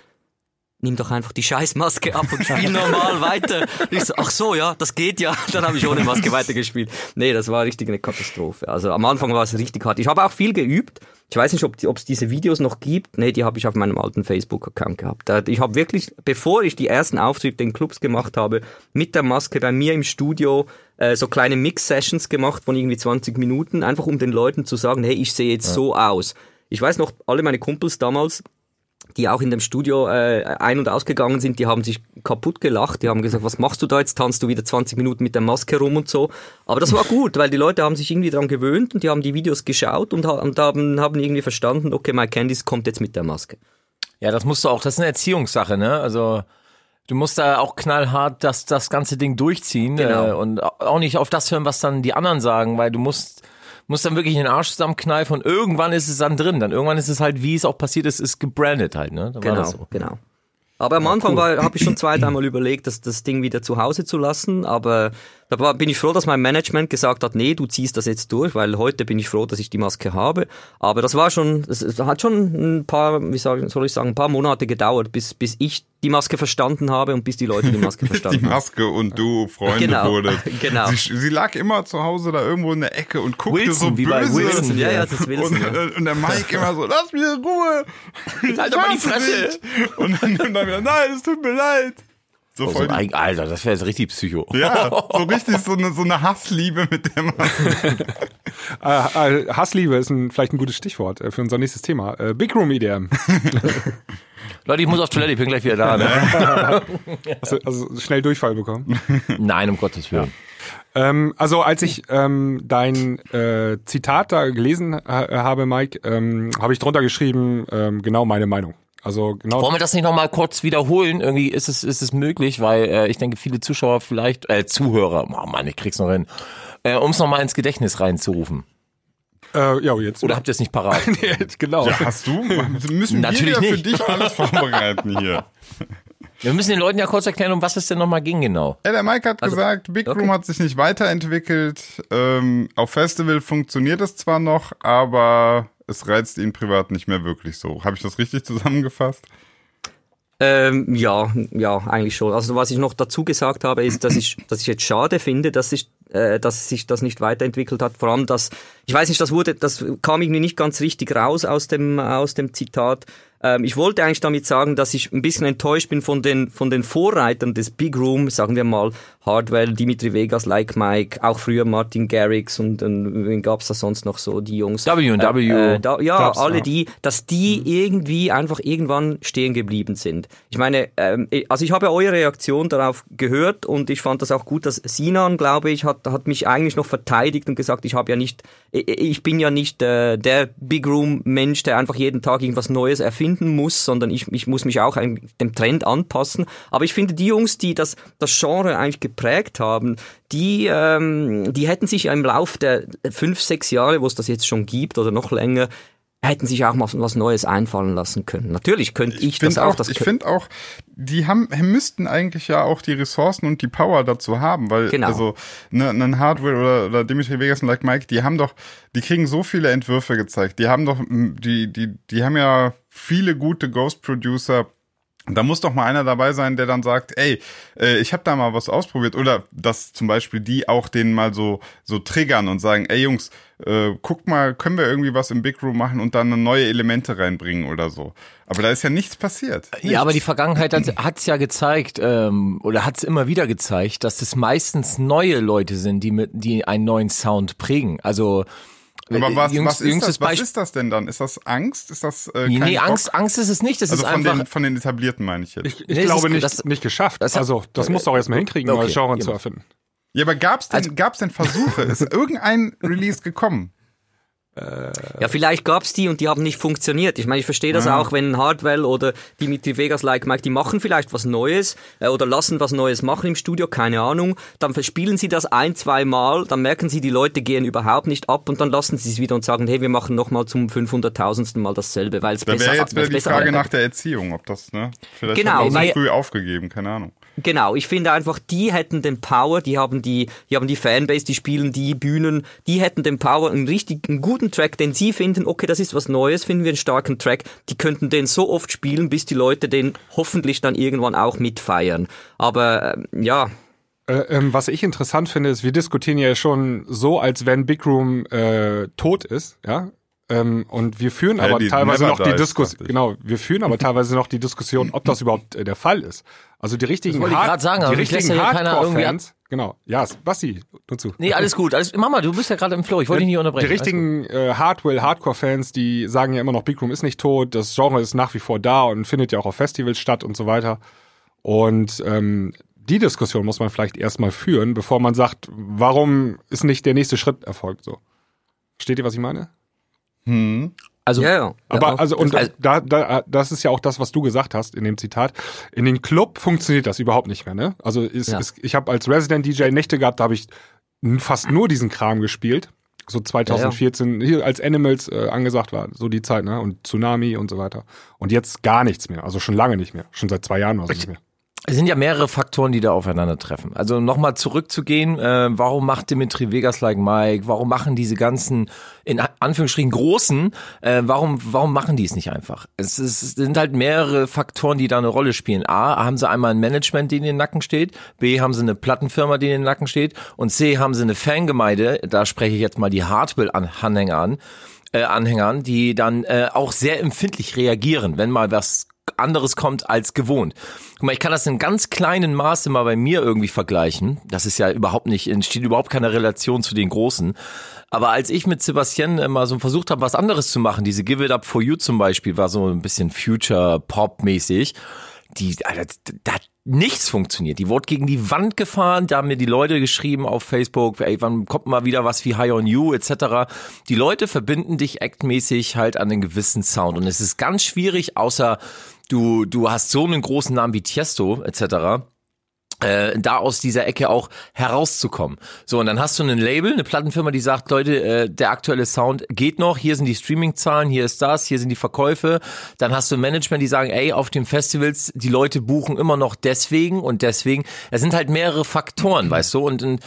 nimm doch einfach die Scheißmaske ab und spiel normal weiter. Ich so, ach so, ja, das geht ja. Dann habe ich ohne Maske weitergespielt. Nee, das war richtig eine Katastrophe. Also am Anfang war es richtig hart. Ich habe auch viel geübt. Ich weiß nicht, ob es diese Videos noch gibt. Nee, die habe ich auf meinem alten Facebook-Account gehabt. Ich habe wirklich, bevor ich die ersten Auftritte in Clubs gemacht habe, mit der Maske bei mir im Studio äh, so kleine Mix-Sessions gemacht von irgendwie 20 Minuten, einfach um den Leuten zu sagen, hey, ich sehe jetzt so aus. Ich weiß noch, alle meine Kumpels damals, die auch in dem Studio äh, ein- und ausgegangen sind, die haben sich kaputt gelacht. Die haben gesagt, was machst du da jetzt? Tanzt du wieder 20 Minuten mit der Maske rum und so. Aber das war gut, weil die Leute haben sich irgendwie dran gewöhnt und die haben die Videos geschaut und, und haben, haben irgendwie verstanden, okay, My Candice kommt jetzt mit der Maske. Ja, das musst du auch, das ist eine Erziehungssache, ne? Also du musst da auch knallhart das, das ganze Ding durchziehen Genau. äh, und auch nicht auf das hören, was dann die anderen sagen, weil du musst musst dann wirklich den Arsch zusammenkneifen und irgendwann ist es dann drin. Dann irgendwann ist es halt, wie es auch passiert ist, ist gebrandet halt, ne? Dann war Genau, das so. genau. Aber am Anfang war habe ich schon zwei, dreimal überlegt, das, das Ding wieder zu Hause zu lassen. Aber da war, bin ich froh, dass mein Management gesagt hat, nee, du ziehst das jetzt durch, weil heute bin ich froh, dass ich die Maske habe. Aber das war schon, es, hat schon ein paar, wie soll, ich sagen, ein paar Monate gedauert, bis, bis ich die Maske verstanden habe und bis die Leute die Maske die verstanden haben. Maske und du Freunde Genau, wurdet. genau. Sie, sie lag immer zu Hause da irgendwo in der Ecke und guckte Wilson, so wie bei böse. Wilson, Ja, ja, das ist Wilson. Und, ja. äh, und der Mike immer so, lass mir Ruhe. Halt doch mal die Fresse. Und dann, und dann wieder, nein, es tut mir leid. So Oh, so voll die, ein, Alter, das wäre jetzt richtig Psycho. ja, so richtig so eine, so eine Hassliebe mit der Maske. Äh, äh, Hassliebe ist ein, vielleicht ein gutes Stichwort äh, für unser nächstes Thema. Äh, Big Room EDM. Leute, ich muss auf Toilette, ich bin gleich wieder da. Ne? Also, also schnell Durchfall bekommen. Nein, um Gottes Willen. Ähm, also als ich ähm, dein äh, Zitat da gelesen äh, habe, Mike, ähm, habe ich drunter geschrieben, ähm, genau meine Meinung. Also genau. Wollen wir das nicht nochmal kurz wiederholen? Irgendwie ist es, ist es möglich, weil äh, ich denke, viele Zuschauer vielleicht, äh, Zuhörer, oh Mann, ich krieg's noch hin, äh, um es nochmal ins Gedächtnis reinzurufen. Äh, ja, jetzt. Oder habt ihr es nicht parat? Nee, genau. Ja, hast du? Müssen Natürlich wir ja für nicht. dich alles vorbereiten hier. Wir müssen den Leuten ja kurz erklären, um was es denn nochmal ging genau. Ja, der Mike hat gesagt, Big okay. Room hat sich nicht weiterentwickelt. Ähm, auf Festival funktioniert es zwar noch, aber es reizt ihn privat nicht mehr wirklich so. Habe ich das richtig zusammengefasst? Ähm, ja, ja, eigentlich schon. Also was ich noch dazu gesagt habe, ist, dass ich, dass ich jetzt schade finde, dass sich, äh, dass sich das nicht weiterentwickelt hat. Vor allem, dass ich weiß nicht, das wurde, das kam irgendwie nicht ganz richtig raus aus dem aus dem Zitat. Ähm, ich wollte eigentlich damit sagen, dass ich ein bisschen enttäuscht bin von den von den Vorreitern des Big Room, sagen wir mal Hardwell, Dimitri Vegas, Like Mike, auch früher Martin Garrix und, und wen gab's da sonst noch so die Jungs? W&W. Äh, äh, da, ja, alle ja. die, dass die irgendwie einfach irgendwann stehen geblieben sind. Ich meine, ähm, also ich habe eure Reaktion darauf gehört und ich fand das auch gut, dass Sinan, glaube ich, hat, hat mich eigentlich noch verteidigt und gesagt, ich habe ja nicht, ich- ich bin ja nicht äh, der Big Room Mensch, der einfach jeden Tag irgendwas Neues erfinden muss, sondern ich, ich muss mich auch dem Trend anpassen. Aber ich finde, die Jungs, die das, das Genre eigentlich geprägt haben, die, ähm, die hätten sich im Lauf der fünf, sechs Jahre, wo es das jetzt schon gibt oder noch länger, hätten sich auch mal was Neues einfallen lassen können. Natürlich könnte ich, das find auch. Das ich finde auch, die haben müssten eigentlich ja auch die Ressourcen und die Power dazu haben, weil Genau. also ne, ein Hardware oder, oder Dimitri Vegas und Like Mike, die haben doch, die kriegen so viele Entwürfe gezeigt. Die haben doch, die die die haben ja viele gute Ghost Producer. Da muss doch mal einer dabei sein, der dann sagt, ey, äh, ich habe da mal was ausprobiert. Oder dass zum Beispiel die auch den mal so so triggern und sagen, ey Jungs, äh, guckt mal, können wir irgendwie was im Big Room machen und dann neue Elemente reinbringen oder so. Aber da ist ja nichts passiert. Ja, aber die Vergangenheit hat es ja gezeigt, ähm, oder hat es immer wieder gezeigt, dass es meistens neue Leute sind, die mit, die einen neuen Sound prägen. Also Aber äh, was, jüngst- was, ist jüngstes das, was ist das denn dann? Ist das Angst? Ist das äh, Nee, nee, Bock? Angst, Angst ist es nicht. Das Also ist von einfach. den, von den etablierten meine ich jetzt. Ich, ich Nee, glaube ist- nicht, das- nicht geschafft. das hat- also das musst du auch erstmal hinkriegen, Okay, neue Genre zu erfinden. ja, aber gab's denn, Also- gab's denn Versuche? ist irgendein Release gekommen? Ja, vielleicht gab's die und die haben nicht funktioniert. Ich meine, ich verstehe das auch, wenn Hardwell oder Dimitri Vegas like Mike, die machen vielleicht was Neues äh, oder lassen was Neues machen im Studio, keine Ahnung. Dann verspielen sie das ein, zwei Mal, dann merken sie, die Leute gehen überhaupt nicht ab und dann lassen sie es wieder und sagen, hey, wir machen nochmal zum 500.000. Mal dasselbe, weil es Da besser wäre jetzt wieder weil's die Frage nach der Erziehung, ob das, ne? Vielleicht Genau, haben auch früh aufgegeben, keine Ahnung. Genau, ich finde einfach, die hätten den Power, die haben die, die haben die Fanbase, die spielen die Bühnen, die hätten den Power, einen richtig, einen guten Track, den sie finden, okay, das ist was Neues, finden wir einen starken Track, die könnten den so oft spielen, bis die Leute den hoffentlich dann irgendwann auch mitfeiern. Aber ähm, ja, Äh, ähm, was ich interessant finde, ist, wir diskutieren ja schon so, als wenn Big Room äh, tot ist, ja. Ähm, und wir führen Ja, aber die teilweise noch die Diskussion, genau, wir führen aber teilweise noch die Diskussion, ob das überhaupt äh, der Fall ist. Also die richtigen, Hard- sagen, die irgendwie Hardcore-Fans, genau, ja, Basti, nur zu. Nee, alles gut. Alles, Mama, du bist ja gerade im Flow. Ich wollte dich nicht Die unterbrechen. richtigen äh, Hardwell, Hardcore-Fans, die sagen ja immer noch, Big Room ist nicht tot, das Genre ist nach wie vor da und findet ja auch auf Festivals statt und so weiter. Und ähm, die Diskussion muss man vielleicht erstmal führen, bevor man sagt, warum ist nicht der nächste Schritt erfolgt so. Versteht ihr, was ich meine? Also Also, Ja, ja. Aber ja, also und Also- da, da das ist ja auch das, was du gesagt hast in dem Zitat. In den Club funktioniert das überhaupt nicht mehr, ne? Also ist, Ja. ist, ich habe als Resident DJ Nächte gehabt, da habe ich fast nur diesen Kram gespielt. So 2014, hier als Animals äh, angesagt war, so die Zeit, ne? Und Tsunami und so weiter. Und jetzt gar nichts mehr. Also schon lange nicht mehr. Schon seit zwei Jahren oder so nicht mehr. Es sind ja mehrere Faktoren, die da aufeinandertreffen. Also nochmal zurückzugehen, äh, warum macht Dimitri Vegas like Mike? Warum machen diese ganzen, in Anführungsstrichen großen, äh, warum, warum machen die es nicht einfach? Es, ist, es sind halt mehrere Faktoren, die da eine Rolle spielen. A, haben sie einmal ein Management, die in den Nacken steht. B, haben sie eine Plattenfirma, die in den Nacken steht. Und C, haben sie eine Fangemeinde, da spreche ich jetzt mal die Hardwell-Anhänger an, äh, Anhängern, die dann äh, auch sehr empfindlich reagieren, wenn mal was anderes kommt als gewohnt. Guck mal, ich kann das in ganz kleinen Maße mal bei mir irgendwie vergleichen. Das ist ja überhaupt nicht, entsteht überhaupt keine Relation zu den Großen. Aber als ich mit Sebastian äh, mal so versucht habe, was anderes zu machen, diese Give It Up For You zum Beispiel, war so ein bisschen Future-Pop-mäßig, die, Alter, da hat nichts funktioniert. Die wurde gegen die Wand gefahren, da haben mir die Leute geschrieben auf Facebook, ey, wann kommt mal wieder was wie High on You etc. Die Leute verbinden dich aktmäßig halt an einen gewissen Sound und es ist ganz schwierig, außer du du hast so einen großen Namen wie Tiesto etc äh, da aus dieser Ecke auch herauszukommen. So, und dann hast du ein Label, eine Plattenfirma, die sagt, Leute, äh, der aktuelle Sound geht noch, hier sind die Streaming-Zahlen, hier ist das, hier sind die Verkäufe. Dann hast du ein Management, die sagen, ey, auf den Festivals, die Leute buchen immer noch deswegen und deswegen. Es sind halt mehrere Faktoren, weißt du, und, und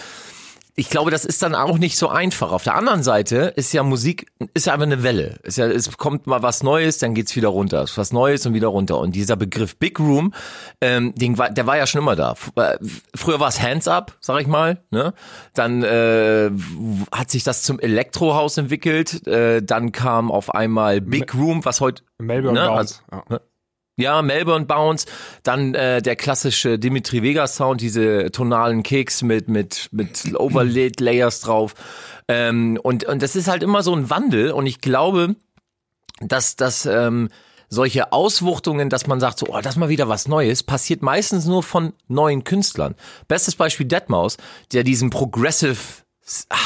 ich glaube, das ist dann auch nicht so einfach. Auf der anderen Seite ist ja Musik, ist ja einfach eine Welle. Ist ja, es kommt mal was Neues, dann geht's wieder runter. Es ist Was Neues und wieder runter. Und dieser Begriff Big Room, ähm, den der war ja schon immer da. Äh, Früher war es Hands Up, sag ich mal. Ne? Dann äh, hat sich das zum Elektrohaus entwickelt. Äh, dann kam auf einmal Big Room, was heute Melbourne Ne, Bounce. also- ja. Ja, Melbourne Bounce, dann äh, der klassische Dimitri Vegas Sound, diese tonalen Kicks mit mit mit Overlaid Layers drauf. Ähm, und und das ist halt immer so ein Wandel und ich glaube, dass das ähm, solche Auswuchtungen, dass man sagt, so, oh, das mal wieder was Neues, passiert meistens nur von neuen Künstlern. Bestes Beispiel Deadmaus, der diesen Progressive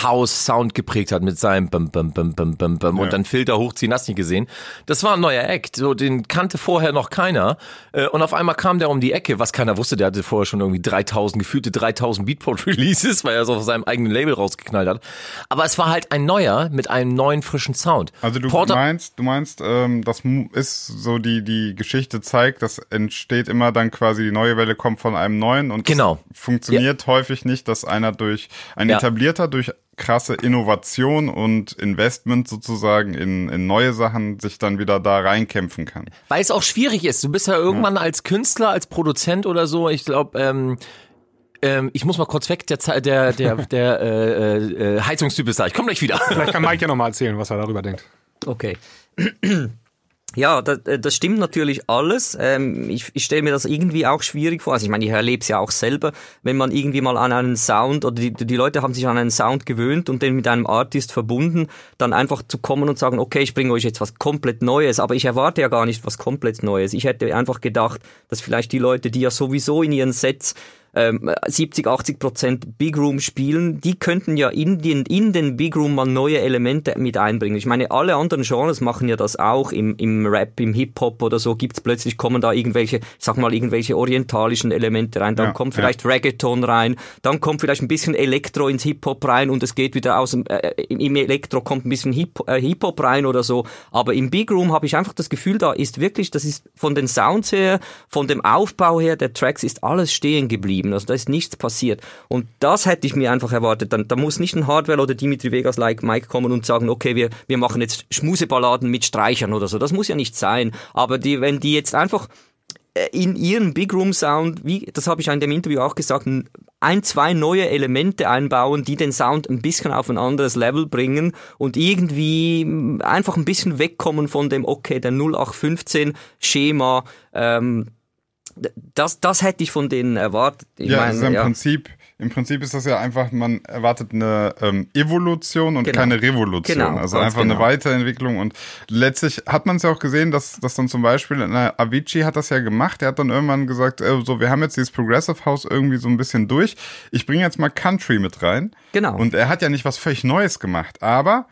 House Sound geprägt hat mit seinem bum, bum, bum, bum, bum, bum und dann Filter hochziehen, hast nicht gesehen. Das war ein neuer Act, so den kannte vorher noch keiner Äh, und auf einmal kam der um die Ecke, was keiner wusste, der hatte vorher schon irgendwie 3000 gefühlte 3000 Beatport Releases, weil er so auf seinem eigenen Label rausgeknallt hat. Aber es war halt ein neuer mit einem neuen frischen Sound. Also du Porter- meinst, du meinst, ähm, das ist so die die Geschichte zeigt, das entsteht immer dann quasi die neue Welle kommt von einem neuen und Genau. funktioniert häufig nicht, dass einer durch ein Ja. etablierter durch krasse Innovation und Investment sozusagen in, in neue Sachen sich dann wieder da reinkämpfen kann. Weil es auch schwierig ist. Du bist ja irgendwann als Künstler, als Produzent oder so, ich glaube, ähm, ähm, ich muss mal kurz weg, der, der, der, der äh, äh, Heizungstyp ist da. Ich komme gleich wieder. Vielleicht kann Mike ja nochmal erzählen, was er darüber denkt. Okay. Ja, das, das stimmt natürlich alles. Ähm, ich ich stelle mir das irgendwie auch schwierig vor. Also ich meine, ich erlebe es ja auch selber, wenn man irgendwie mal an einen Sound oder die, die Leute haben sich an einen Sound gewöhnt und den mit einem Artist verbunden, dann einfach zu kommen und sagen, okay, ich bringe euch jetzt was komplett Neues, aber ich erwarte ja gar nicht was komplett Neues. Ich hätte einfach gedacht, dass vielleicht die Leute, die ja sowieso in ihren Sets ähm, 70, 80 Prozent Big Room spielen, die könnten ja in den, in den Big Room mal neue Elemente mit einbringen. Ich meine, alle anderen Genres machen ja das auch. Im, im Rap, im Hip-Hop oder so gibt's plötzlich, kommen da irgendwelche, ich sag mal, irgendwelche orientalischen Elemente rein. Dann Ja, kommt ja. vielleicht Reggaeton rein, dann kommt vielleicht ein bisschen Elektro ins Hip-Hop rein und es geht wieder aus dem, äh, im Elektro kommt ein bisschen Hip- äh, Hip-Hop rein oder so. Aber im Big Room habe ich einfach das Gefühl, da ist wirklich, das ist von den Sounds her, von dem Aufbau her der Tracks ist alles stehen geblieben. Also da ist nichts passiert. Und das hätte ich mir einfach erwartet. Dann, da muss nicht ein Hardware oder Dimitri Vegas like Mike kommen und sagen, okay, wir, wir machen jetzt Schmuseballaden mit Streichern oder so. Das muss ja nicht sein. Aber die, wenn die jetzt einfach äh, in ihren Big Room Sound, wie, das habe ich in dem Interview auch gesagt, ein, zwei neue Elemente einbauen, die den Sound ein bisschen auf ein anderes Level bringen und irgendwie einfach ein bisschen wegkommen von dem, okay, der 0815 Schema, ähm, das, das hätte ich von denen erwartet. Ich ja, meine, also im ja. Prinzip, im Prinzip ist das ja einfach, man erwartet eine ähm, Evolution und Genau. keine Revolution. Genau, also einfach eine genau. Weiterentwicklung und letztlich hat man es ja auch gesehen, dass, dass dann zum Beispiel äh, Avicii hat das ja gemacht. Er hat dann irgendwann gesagt, äh, so wir haben jetzt dieses Progressive House irgendwie so ein bisschen durch. Ich bringe jetzt mal Country mit rein. Genau. Und er hat ja nicht was völlig Neues gemacht, aber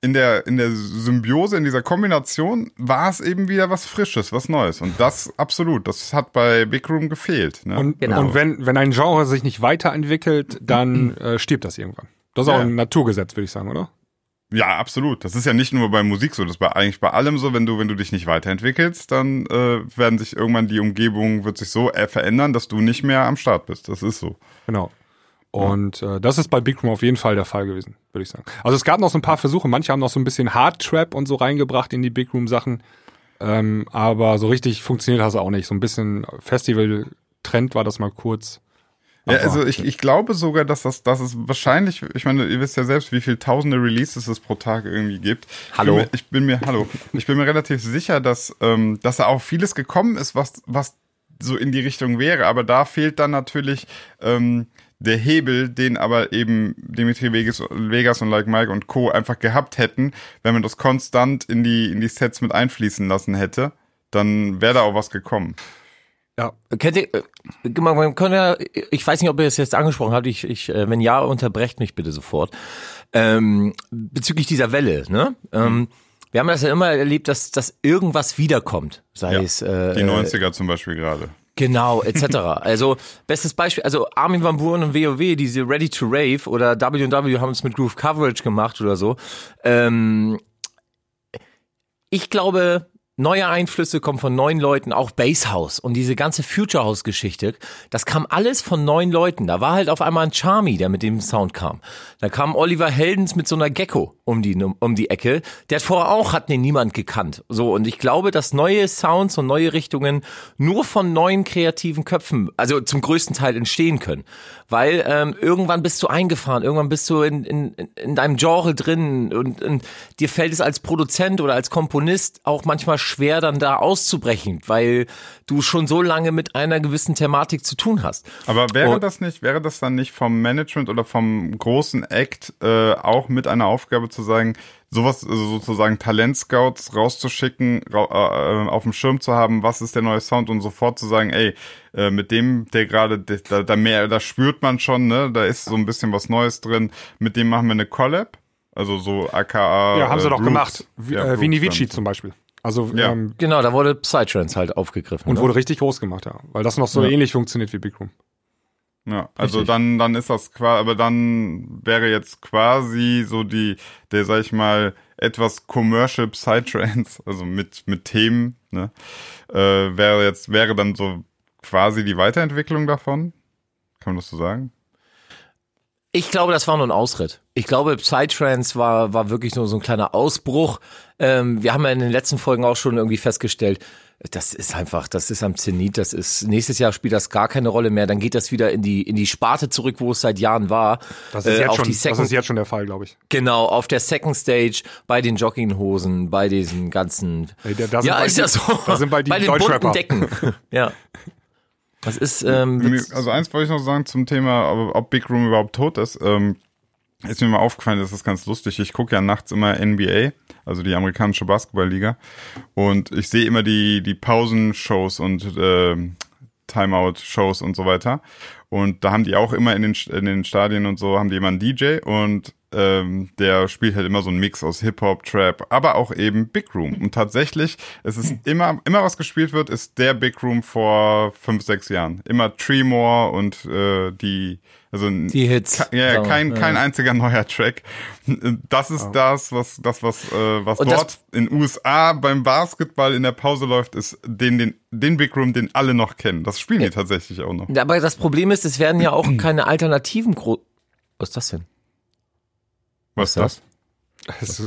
in der, in der Symbiose, in dieser Kombination war es eben wieder was Frisches, was Neues. Und das absolut, das hat bei Big Room gefehlt. Ne? Und, Genau. und wenn, wenn ein Genre sich nicht weiterentwickelt, dann äh, stirbt das irgendwann. Das ist auch Ja. ein Naturgesetz, würde ich sagen, oder? Ja, absolut. Das ist ja nicht nur bei Musik so, das ist bei, eigentlich bei allem so, wenn du, wenn du dich nicht weiterentwickelst, dann äh, werden sich irgendwann die Umgebung wird sich so äh, verändern, dass du nicht mehr am Start bist. Das ist so. Genau. Und äh, das ist bei Big Room auf jeden Fall der Fall gewesen, würde ich sagen. Also es gab noch so ein paar Versuche, manche haben noch so ein bisschen Hard Trap und so reingebracht in die Big Room Sachen, ähm, aber so richtig funktioniert das auch nicht. So ein bisschen Festival-Trend war das mal kurz. Ja, also ich, ich glaube sogar, dass das, dass es wahrscheinlich, ich meine, ihr wisst ja selbst, wie viele tausende Releases es pro Tag irgendwie gibt. Hallo. Ich bin mir, ich bin mir hallo, ich bin mir relativ sicher, dass, ähm, dass da auch vieles gekommen ist, was, was so in die Richtung wäre. Aber da fehlt dann natürlich ähm, der Hebel, den aber eben Dimitri Vegas, Vegas und Like Mike und Co. einfach gehabt hätten, wenn man das konstant in die, in die Sets mit einfließen lassen hätte, dann wäre da auch was gekommen. Ja, Kennt ihr, äh, man kann ja, ich weiß nicht, ob ihr das jetzt angesprochen habt, ich, ich, äh, wenn ja, unterbrecht mich bitte sofort. Ähm, bezüglich dieser Welle, ne? Ähm, wir haben das ja immer erlebt, dass, dass irgendwas wiederkommt. Sei Ja, es äh, Die 90er zum Beispiel gerade. Genau, etc. also bestes Beispiel, also Armin van Buuren und WoW, diese Ready to Rave oder W&W haben es mit Groove Coverage gemacht oder so. Ähm, ich glaube, neue Einflüsse kommen von neuen Leuten, auch Basshouse und diese ganze Future House Geschichte, das kam alles von neuen Leuten. Da war halt auf einmal ein Charmy, der mit dem Sound kam. Da kam Oliver Heldens mit so einer Gecko um die um die Ecke. Der hat vorher auch hat den niemand gekannt. So und ich glaube, dass neue Sounds und neue Richtungen nur von neuen kreativen Köpfen, also zum größten Teil entstehen können, weil ähm, irgendwann bist du eingefahren, irgendwann bist du in, in, in deinem Genre drin und, und dir fällt es als Produzent oder als Komponist auch manchmal schwer, dann da auszubrechen, weil du schon so lange mit einer gewissen Thematik zu tun hast. Aber wäre Und- das nicht, wäre das dann nicht vom Management oder vom großen Act äh, auch mit einer Aufgabe zu sagen, sowas, also sozusagen Talentscouts rauszuschicken, ra äh, auf dem Schirm zu haben, was ist der neue Sound und sofort zu sagen, ey, äh, mit dem, der gerade, da, da mehr, da spürt man schon, ne, da ist so ein bisschen was Neues drin, mit dem machen wir eine Collab. Also so aka. ja haben sie äh, doch Brooks. gemacht. Wie, Ja, äh, Brooks Vini dann. Vici zum Beispiel. Also Ja. ähm, Genau, da wurde Psytrance halt aufgegriffen. und ne? wurde richtig groß gemacht, ja. Weil das noch so Ja. ähnlich funktioniert wie Big Room. Ja, also Richtig. dann, dann ist das quasi, aber dann wäre jetzt quasi so die, der, sag ich mal, etwas commercial Psytrance, also mit, mit Themen, ne, äh, wäre jetzt, wäre dann so quasi die Weiterentwicklung davon. Kann man das so sagen? Ich glaube, das war nur ein Ausritt. Ich glaube, Psytrance war, war wirklich nur so ein kleiner Ausbruch. Ähm, wir haben ja in den letzten Folgen auch schon irgendwie festgestellt, das ist einfach, das ist am Zenit, das ist, nächstes Jahr spielt das gar keine Rolle mehr, dann geht das wieder in die, in die Sparte zurück, wo es seit Jahren war. Das ist, Äh, jetzt schon, die das Second, ist jetzt schon der Fall, glaube ich. Genau, auf der Second Stage, bei den Jogginghosen, bei diesen ganzen, Ey, da- da ja, ist die- ja so, da sind bald die bei den bunten. Decken, ja. Das ist, ähm. Also eins wollte ich noch sagen zum Thema, ob, Big Room überhaupt tot ist. Ähm, ist mir mal aufgefallen, das ist ganz lustig. Ich gucke ja nachts immer NBA, also die amerikanische Basketballliga. Und ich sehe immer die, die Pausenshows und ähm, Timeout-Shows und so weiter. Und da haben die auch immer in den, in den Stadien und so, haben die immer einen DJ und ähm, der spielt halt immer so einen Mix aus Hip-Hop, Trap, aber auch eben Big Room. Und tatsächlich, es ist immer, immer was gespielt wird, ist der Big Room vor fünf, sechs Jahren. Immer Tremor und äh, die, also Die Hits. Ke- Ja, kein, Ja. kein einziger neuer Track. Das ist das, was, das, was, äh, was Und dort in USA beim Basketball in der Pause läuft, ist den, den, den Big Room, den alle noch kennen. Das spielen die tatsächlich auch noch. Ja, Aber das Problem ist, es werden ja auch keine alternativen Gro Was ist das denn? Was ist das? das? Ist,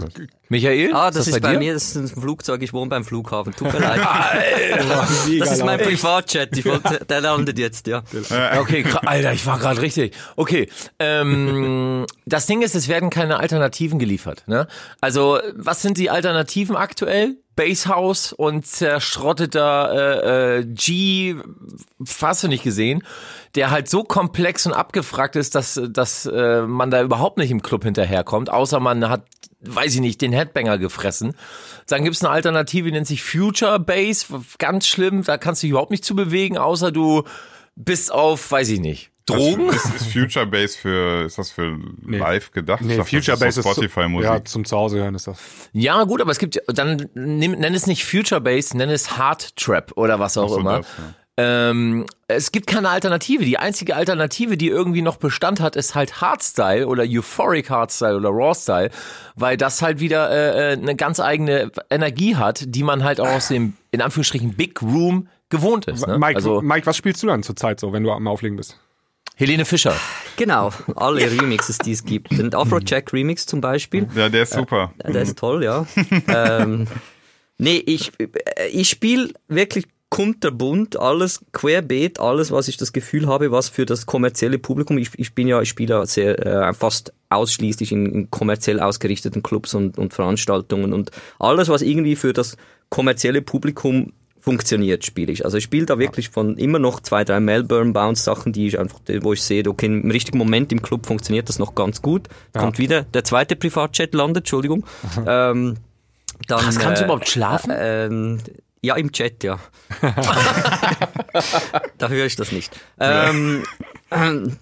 Michael? Ah, das ist, bei, dir? mir, das ist ein Flugzeug, ich wohne beim Flughafen. Tut mir leid. Alter. Das ist mein Privatjet, ich wollte, der landet jetzt, ja. Okay, gra- Alter, ich war gerade richtig. Okay, ähm, das Ding ist, es werden keine Alternativen geliefert. Ne? Also, was sind die Alternativen aktuell? Basshouse und zerschrotteter äh, äh, G, hast du nicht gesehen, der halt so komplex und abgefragt ist, dass, dass äh, man da überhaupt nicht im Club hinterherkommt, außer man hat, weiß ich nicht, den Headbanger gefressen. Dann gibt's eine Alternative, die nennt sich Future Bass, ganz schlimm, da kannst du dich überhaupt nicht zu bewegen, außer du bist auf, weiß ich nicht, Drogen? Ist, ist Future Bass für, ist das für live gedacht? Nee, dachte, Future das Bass ist Spotify zu, Musik. ja, zum Zuhause hören ist das. Ja, gut, aber es gibt, dann nimm, nenn es nicht Future Bass, nenn es Hard Trap oder was auch Ach so, immer. das, ja. Ähm, es gibt keine Alternative. Die einzige Alternative, die irgendwie noch Bestand hat, ist halt Hardstyle oder Euphoric Hardstyle oder Raw Style, weil das halt wieder äh, äh, eine ganz eigene Energie hat, die man halt auch aus dem, in Anführungsstrichen, Big Room gewohnt ist. Ne? Mike, also Mike, was spielst du dann zurzeit so, wenn du am Auflegen bist? Helene Fischer. Genau, alle Remixes, die es gibt. Den Afrojack Remix zum Beispiel. ja, der ist super. Ja, der ist toll, ja. ähm, nee, ich, äh, ich spiele wirklich kunterbunt, alles querbeet, alles, was ich das Gefühl habe, was für das kommerzielle Publikum, ich, ich bin ja, ich spiele ja sehr, äh, fast ausschließlich in, in kommerziell ausgerichteten Clubs und, und Veranstaltungen und alles, was irgendwie für das kommerzielle Publikum funktioniert, spiele ich. Also ich spiele da wirklich von immer noch zwei, drei Melbourne Bounce Sachen, die ich einfach, wo ich sehe, okay, im richtigen Moment im Club funktioniert das noch ganz gut. Kommt wieder der zweite Privatchat landet, Entschuldigung. ähm, dann, Krass, kannst du äh, überhaupt schlafen? ähm, ja, im Chat, ja. da höre ich das nicht. Ähm, ähm,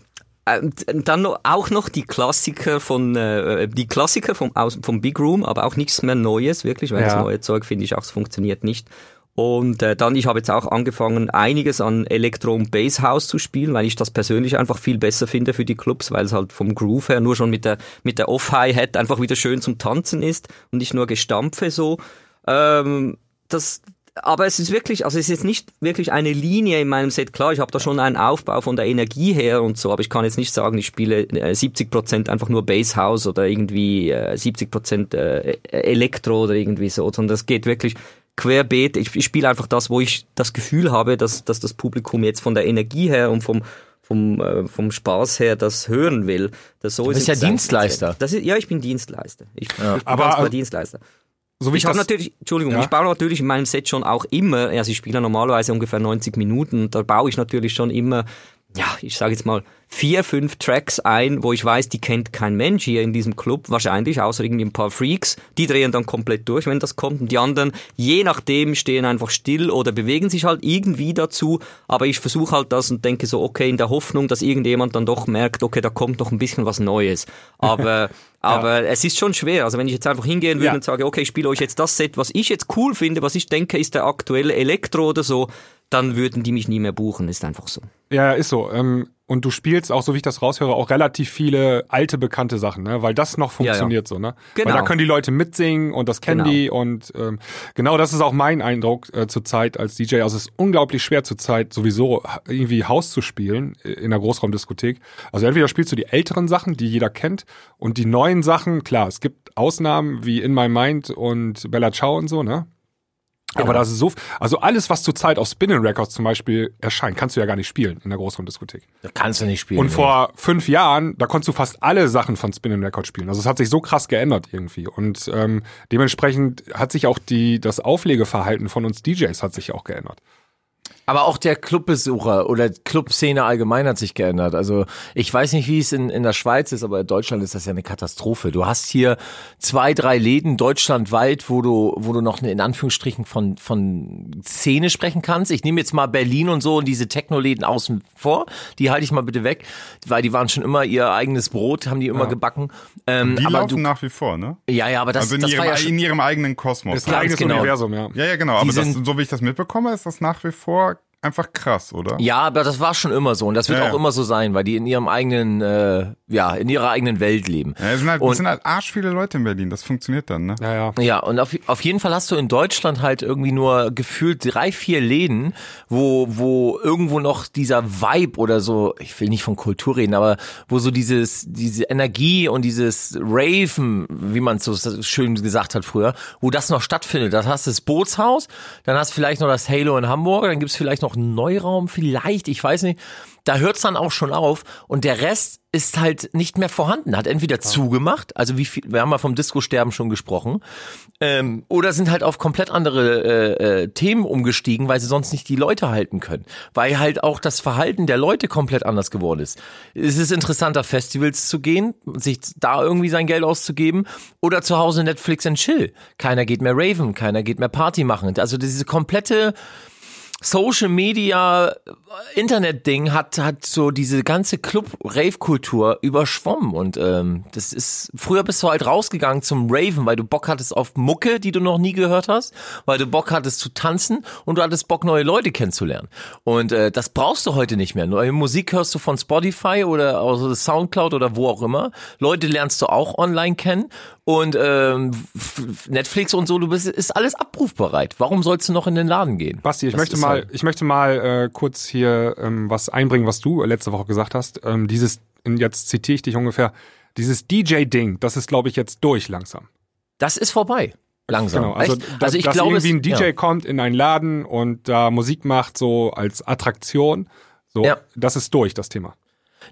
dann noch, auch noch die Klassiker von äh, die Klassiker vom, aus, vom Big Room, aber auch nichts mehr Neues, wirklich, weil Ja. das neue Zeug finde ich auch, es funktioniert nicht. Und äh, dann, ich habe jetzt auch angefangen, einiges an Elektro- und Basshouse zu spielen, weil ich das persönlich einfach viel besser finde für die Clubs, weil es halt vom Groove her nur schon mit der, mit der Off-Hi-Hat einfach wieder schön zum Tanzen ist und nicht nur Gestampfe so. Ähm, das, aber es ist wirklich, also es ist nicht wirklich eine Linie in meinem Set. Klar, ich habe da schon einen Aufbau von der Energie her und so, aber ich kann jetzt nicht sagen, ich spiele äh, 70% einfach nur Basshouse oder irgendwie äh, 70% äh, Elektro oder irgendwie so, sondern das geht wirklich querbeet. Ich, ich spiele einfach das, wo ich das Gefühl habe, dass, dass das Publikum jetzt von der Energie her und vom vom, äh, vom Spaß her das hören will. Das so Du bist ist ja Dienstleister. Das ist, ja, ich bin Dienstleister. Ich, ich bin Aber, ganz klar äh, Dienstleister. So wie Ich habe das- natürlich, Entschuldigung, Ja? ich baue natürlich in meinem Set schon auch immer, also ich spiele ja normalerweise ungefähr 90 Minuten, und da baue ich natürlich schon immer, ja, ich sage jetzt mal vier, fünf Tracks ein, wo ich weiß, die kennt kein Mensch hier in diesem Club, wahrscheinlich, außer irgendwie ein paar Freaks, die drehen dann komplett durch, wenn das kommt, und die anderen, je nachdem, stehen einfach still oder bewegen sich halt irgendwie dazu, aber ich versuche halt das und denke so, okay, in der Hoffnung, dass irgendjemand dann doch merkt, okay, da kommt noch ein bisschen was Neues, aber aber es ist schon schwer. Also wenn ich jetzt einfach hingehen würde Ja. und sage, okay, ich spiele euch jetzt das Set, was ich jetzt cool finde, was ich denke, ist der aktuelle Elektro oder so, dann würden die mich nie mehr buchen. Ist einfach so. Ja, ja, ist so. Ähm, und du spielst auch, so wie ich das raushöre, auch relativ viele alte bekannte Sachen, ne? Weil das noch Ja, ja. funktioniert so, ne? Genau. Weil da können die Leute mitsingen und das kennen Genau. die und ähm, genau das ist auch mein Eindruck äh, zurzeit als DJ. Also es ist unglaublich schwer zurzeit sowieso ha- irgendwie Haus zu spielen äh, in der Großraumdiskothek. Also entweder spielst du die älteren Sachen, die jeder kennt, und die neuen Sachen, klar, es gibt Ausnahmen wie In My Mind und Bella Ciao und so, ne? Genau. Aber das ist so, also alles, was zurzeit auf Spinning Records zum Beispiel erscheint, kannst du ja gar nicht spielen in der Großraumdiskothek. Da kannst du nicht spielen. Und nee. vor fünf Jahren, da konntest du fast alle Sachen von Spinning Records spielen. Also es hat sich so krass geändert irgendwie. Und ähm, dementsprechend hat sich auch die, das Auflegeverhalten von uns DJs hat sich auch geändert. Aber auch der Clubbesucher oder Clubszene allgemein hat sich geändert. Also ich weiß nicht, wie es in, in der Schweiz ist, aber in Deutschland ist das ja eine Katastrophe. Du hast hier zwei, drei Läden deutschlandweit, wo du, wo du noch in Anführungsstrichen von, von Szene sprechen kannst. Ich nehme jetzt mal Berlin und so und diese Techno-Läden außen vor. Die halte ich mal bitte weg, weil die waren schon immer ihr eigenes Brot, haben die immer gebacken. Ähm, Die aber laufen du, nach wie vor, ne? ja, ja, aber das, Also in, das ihrem, war ja schon, in ihrem eigenen Kosmos. Das ist ein eigenes genau. Universum, ja. Ja, ja, genau. Aber Die das, sind- so wie ich das mitbekomme, ist das nach wie vor einfach krass, oder? Ja, aber das war schon immer so und das wird Ja, auch ja. immer so sein, weil die in ihrem eigenen, äh, ja, in ihrer eigenen Welt leben. Ja, es sind halt, Und- es sind halt arsch viele Leute in Berlin. Das funktioniert dann, ne? Ja, ja. Ja, und auf, auf jeden Fall hast du in Deutschland halt irgendwie nur gefühlt drei, vier Läden, wo, wo irgendwo noch dieser Vibe oder so, ich will nicht von Kultur reden, aber wo so dieses, diese Energie und dieses Raven, wie man es so schön gesagt hat früher, wo das noch stattfindet. Das hast du das Bootshaus, dann hast du vielleicht noch das Halo in Hamburg, dann gibt's vielleicht noch einen Neuraum, vielleicht, ich weiß nicht. Da hört's dann auch schon auf und der Rest ist halt nicht mehr vorhanden, hat entweder zugemacht, also wie viel, wir haben ja vom Disco-Sterben schon gesprochen, ähm, oder sind halt auf komplett andere äh, äh, Themen umgestiegen, weil sie sonst nicht die Leute halten können. Weil halt auch das Verhalten der Leute komplett anders geworden ist. Es ist interessanter, Festivals zu gehen, sich da irgendwie sein Geld auszugeben oder zu Hause Netflix and Chill. Keiner geht mehr Raven, keiner geht mehr Party machen. Also diese komplette Social Media Internet Ding hat hat so diese ganze Club Rave Kultur überschwommen und ähm, das ist früher bist du halt rausgegangen zum Raven, weil du Bock hattest auf Mucke, die du noch nie gehört hast, weil du Bock hattest zu tanzen und du hattest Bock neue Leute kennenzulernen. Und äh, das brauchst du heute nicht mehr. Neue Musik hörst du von Spotify oder aus Soundcloud oder wo auch immer. Leute lernst du auch online kennen und ähm, Netflix und so, du bist ist alles abrufbereit. Warum sollst du noch in den Laden gehen? Basti, ich Das möchte ist mal, ich möchte mal äh, kurz hier ähm, was einbringen, was du letzte Woche gesagt hast. Ähm, dieses, jetzt zitiere ich dich ungefähr, dieses DJ-Ding, das ist, glaube ich, jetzt durch langsam. Das ist vorbei. Langsam. Genau, also, da, also ich dass glaube, irgendwie ein DJ ja. kommt in einen Laden und da Musik macht, so als Attraktion, so, Ja. das ist durch, das Thema.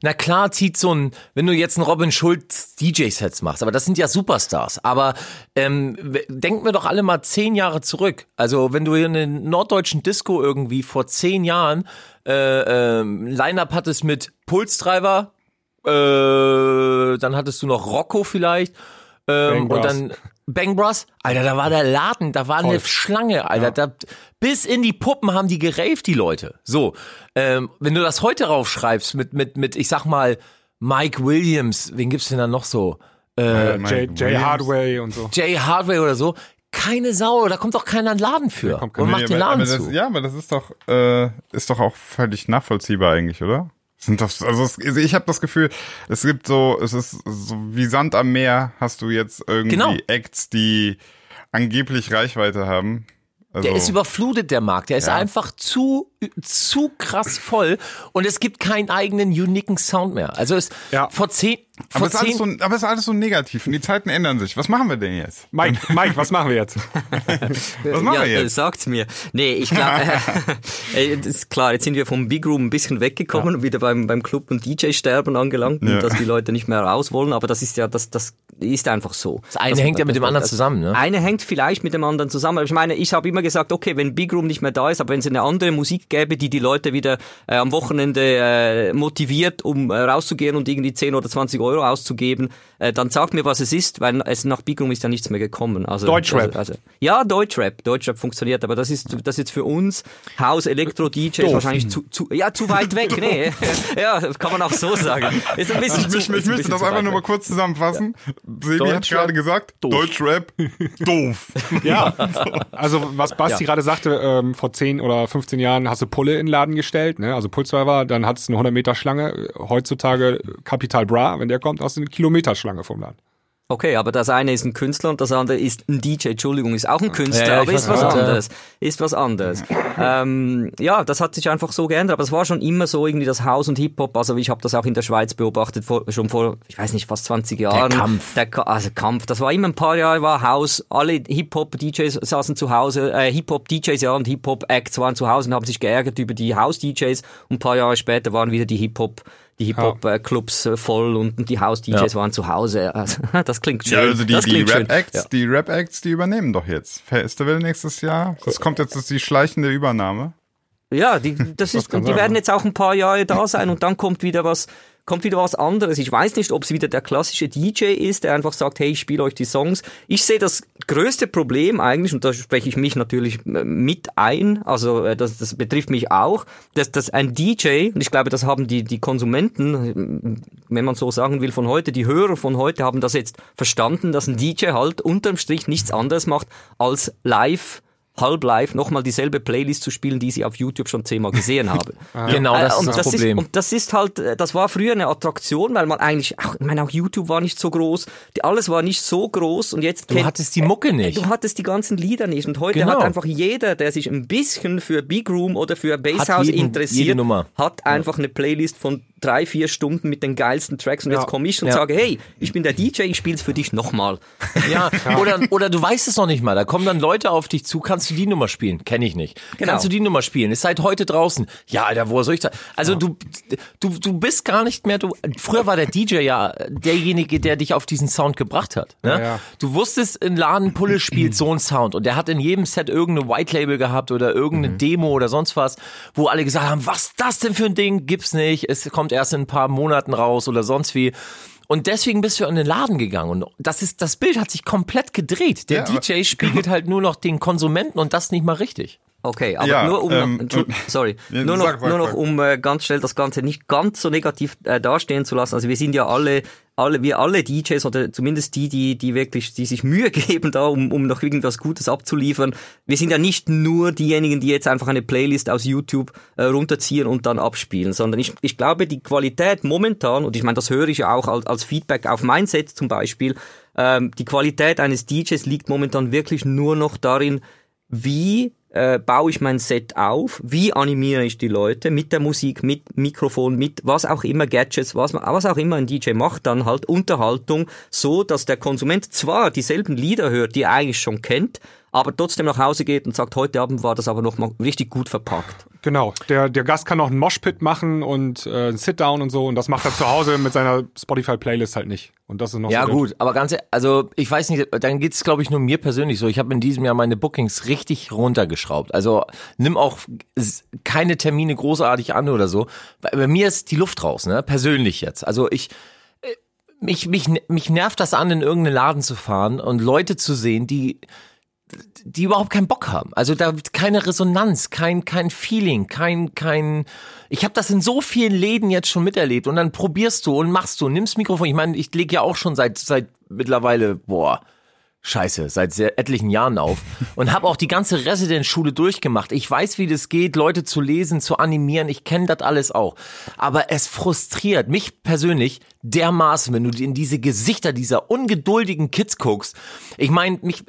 Na klar zieht so ein, wenn du jetzt einen Robin Schulz DJ-Sets machst, aber das sind ja Superstars. Aber ähm, denken wir doch alle mal zehn Jahre zurück. Also wenn du in den norddeutschen Disco irgendwie vor zehn Jahren äh, ähm, Line-Up hattest mit Pulsdriver, äh, dann hattest du noch Rocco vielleicht ähm, und dann Bang Bros. Alter, da war der Laden, da war eine Voll. Schlange, Alter. Da, bis in die Puppen haben die geraved, die Leute. So, ähm, wenn du das heute raufschreibst mit, mit, mit, ich sag mal, Mike Williams, wen gibt's denn da noch so? Äh, Jay Williams. Hardway und so. Jay Hardway oder so. Keine Sau, da kommt doch keiner in den Laden für kommt und keiner. macht Nee, den aber- Laden aber das, zu. Ja, aber das ist doch, äh, ist doch auch völlig nachvollziehbar eigentlich, oder? Sind doch, also es, also ich habe das Gefühl, es gibt so, es ist so wie Sand am Meer. Hast du jetzt irgendwie Genau. Acts, die angeblich Reichweite haben? Also, Der ist überflutet, der Markt. Der ist Ja. einfach zu, zu krass voll und es gibt keinen eigenen uniken Sound mehr. Also es, Ja. vor zehn, aber es, ist alles zehn, so, aber es ist alles so negativ und die Zeiten ändern sich. Was machen wir denn jetzt? Mike, Mike, was machen wir jetzt? Was machen ja, wir äh, jetzt? sagt's mir. Nee, ich glaube, äh, das ist klar, jetzt sind wir vom Big Room ein bisschen weggekommen und wieder beim, beim Club- und DJ-Sterben angelangt Ja. und dass die Leute nicht mehr raus wollen, aber das ist ja, das, das ist einfach so. das eine hängt ja mit dem anderen zusammen, ne? Eine hängt vielleicht mit dem anderen zusammen. Aber ich meine, ich habe immer gesagt, okay, wenn Big Room nicht mehr da ist, aber wenn es eine andere Musik gäbe, die die Leute wieder äh, am Wochenende äh, motiviert, um äh, rauszugehen und irgendwie 10 oder 20 Euro auszugeben, äh, dann sagt mir, was es ist, weil es nach Big Room ist ja nichts mehr gekommen. Also, Deutschrap. Also, also, ja, Deutschrap. Deutschrap funktioniert, aber das ist das ist jetzt für uns Haus Elektro DJs Doof. wahrscheinlich zu, zu ja zu weit weg. Nee, ja, kann man auch so sagen. Ist ein bisschen Ich, zu, ich, ich ist ein müsste bisschen das einfach nur mal kurz zusammenfassen. Sebi hat gerade gesagt, Deutschrap, doof. Ja, also was Basti gerade sagte, ähm, vor 10 oder 15 Jahren hast du Pulle in den Laden gestellt, ne? also Pulsdriver, dann hattest du eine 100 Meter Schlange. Heutzutage Capital Bra, wenn der kommt, hast du eine Kilometerschlange vom Laden. Okay, aber das eine ist ein Künstler und das andere ist ein DJ. Entschuldigung, ist auch ein Künstler, Ja, aber ist was ja. anderes. Ist was anderes. ähm, ja, das hat sich einfach so geändert, aber es war schon immer so irgendwie das House und Hip Hop. Also ich habe das auch in der Schweiz beobachtet, vor, schon vor, ich weiß nicht, fast 20 Jahren. Kampf. Der Ka also Kampf. Das war immer ein paar Jahre war House. Alle Hip Hop DJs saßen zu Hause, äh, Hip Hop DJs ja und Hip Hop Acts waren zu Hause und haben sich geärgert über die House DJs. Und ein paar Jahre später waren wieder die Hip Hop die Hip-Hop-Clubs äh, voll und, die House-DJs Ja. waren zu Hause. Also, das klingt schön. Ja, also die, das die. Rap-Acts, Ja. die Rap-Acts, die übernehmen doch jetzt. Festival nächstes Jahr. Das kommt jetzt das ist die schleichende Übernahme. Ja, die, das ist, kann und die sein, werden ja. jetzt auch ein paar Jahre da sein und dann kommt wieder was, kommt wieder was anderes. Ich weiß nicht, ob es wieder der klassische DJ ist, der einfach sagt, hey, ich spiele euch die Songs. Ich sehe das größte Problem eigentlich, und da spreche ich mich natürlich äh, mit ein, also äh, das, das betrifft mich auch, dass, dass ein DJ, und ich glaube, das haben die, die Konsumenten, äh, wenn man so sagen will, von heute, die Hörer von heute haben das jetzt verstanden, dass ein DJ halt unterm Strich nichts anderes macht als live halb live nochmal dieselbe Playlist zu spielen, die sie auf YouTube schon zehnmal gesehen haben. Genau, Äh, das und ist das Problem. und das ist halt, äh, das war früher eine Attraktion, weil man eigentlich, auch, ich meine, auch YouTube war nicht so groß, die, alles war nicht so groß und jetzt Du kennt- hattest die Mucke nicht. Du hattest die ganzen Lieder nicht und heute Genau. hat einfach jeder, der sich ein bisschen für Big Room oder für Basshouse interessiert, hat einfach eine Playlist von drei, vier Stunden mit den geilsten Tracks und jetzt komme ich und Ja. sage, hey, ich bin der DJ, ich spiel's für dich nochmal. Ja, oder, oder du weißt es noch nicht mal. Da kommen dann Leute auf dich zu, kannst du die Nummer spielen? Kenne ich nicht. Genau. Kannst du die Nummer spielen? Ist seit heute draußen. Ja, Alter, woher soll ich da? Also du, du, du bist gar nicht mehr, du, früher war der DJ ja derjenige, der dich auf diesen Sound gebracht hat. Ne? Ja, ja. Du wusstest, in Laden Pulle spielt so einen Sound und der hat in jedem Set irgendeine White Label gehabt oder irgendeine Mhm. Demo oder sonst was, wo alle gesagt haben, was ist das denn für ein Ding? Gibt's nicht. Es kommt erst in ein paar Monaten raus oder sonst wie. Und deswegen bist du in den Laden gegangen und das ist, das Bild hat sich komplett gedreht. Der Ja, DJ spiegelt halt nur noch den Konsumenten und das nicht mal richtig. Okay, aber Ja, nur um, ähm, sorry, Ja, nur noch, sag, sag, nur noch um äh, ganz schnell das Ganze nicht ganz so negativ äh, dastehen zu lassen. Also wir sind ja alle, alle, wir alle DJs oder zumindest die, die, die wirklich, die sich Mühe geben da, um, um noch irgendwas Gutes abzuliefern. Wir sind ja nicht nur diejenigen, die jetzt einfach eine Playlist aus YouTube äh, runterziehen und dann abspielen, sondern ich, ich glaube, die Qualität momentan, und ich meine, das höre ich ja auch als, als Feedback auf mein Set zum Beispiel, ähm, die Qualität eines DJs liegt momentan wirklich nur noch darin, wie äh, baue ich mein Set auf, wie animiere ich die Leute? Mit der Musik, mit Mikrofon, mit was auch immer, Gadgets, was, was auch immer ein DJ macht, dann halt Unterhaltung, so dass der Konsument zwar dieselben Lieder hört, die er eigentlich schon kennt, aber trotzdem nach Hause geht und sagt, heute Abend war das aber noch mal richtig gut verpackt. Genau. Der, der Gast kann auch einen Moshpit machen und äh, einen Sit-Down und so und das macht er zu Hause mit seiner Spotify-Playlist halt nicht. Und das ist noch Ja so gut, aber ganz, e- also ich weiß nicht, dann geht's glaube ich nur mir persönlich so. Ich habe in diesem Jahr meine Bookings richtig runtergeschraubt. Also nimm auch keine Termine großartig an oder so. Bei, bei mir ist die Luft raus, ne? Persönlich jetzt. Also ich äh, mich mich mich nervt das an, in irgendeinen Laden zu fahren und Leute zu sehen, die die überhaupt keinen Bock haben. Also da keine Resonanz, kein kein Feeling, kein kein ich habe das in so vielen Läden jetzt schon miterlebt und dann probierst du und machst du, nimmst Mikrofon. Ich meine, ich lege ja auch schon seit seit mittlerweile boah Scheiße, seit sehr etlichen Jahren auf und habe auch die ganze Residenzschule durchgemacht. Ich weiß, wie das geht, Leute zu lesen, zu animieren. Ich kenne das alles auch. Aber es frustriert mich persönlich dermaßen, wenn du in diese Gesichter dieser ungeduldigen Kids guckst. Ich meine, mich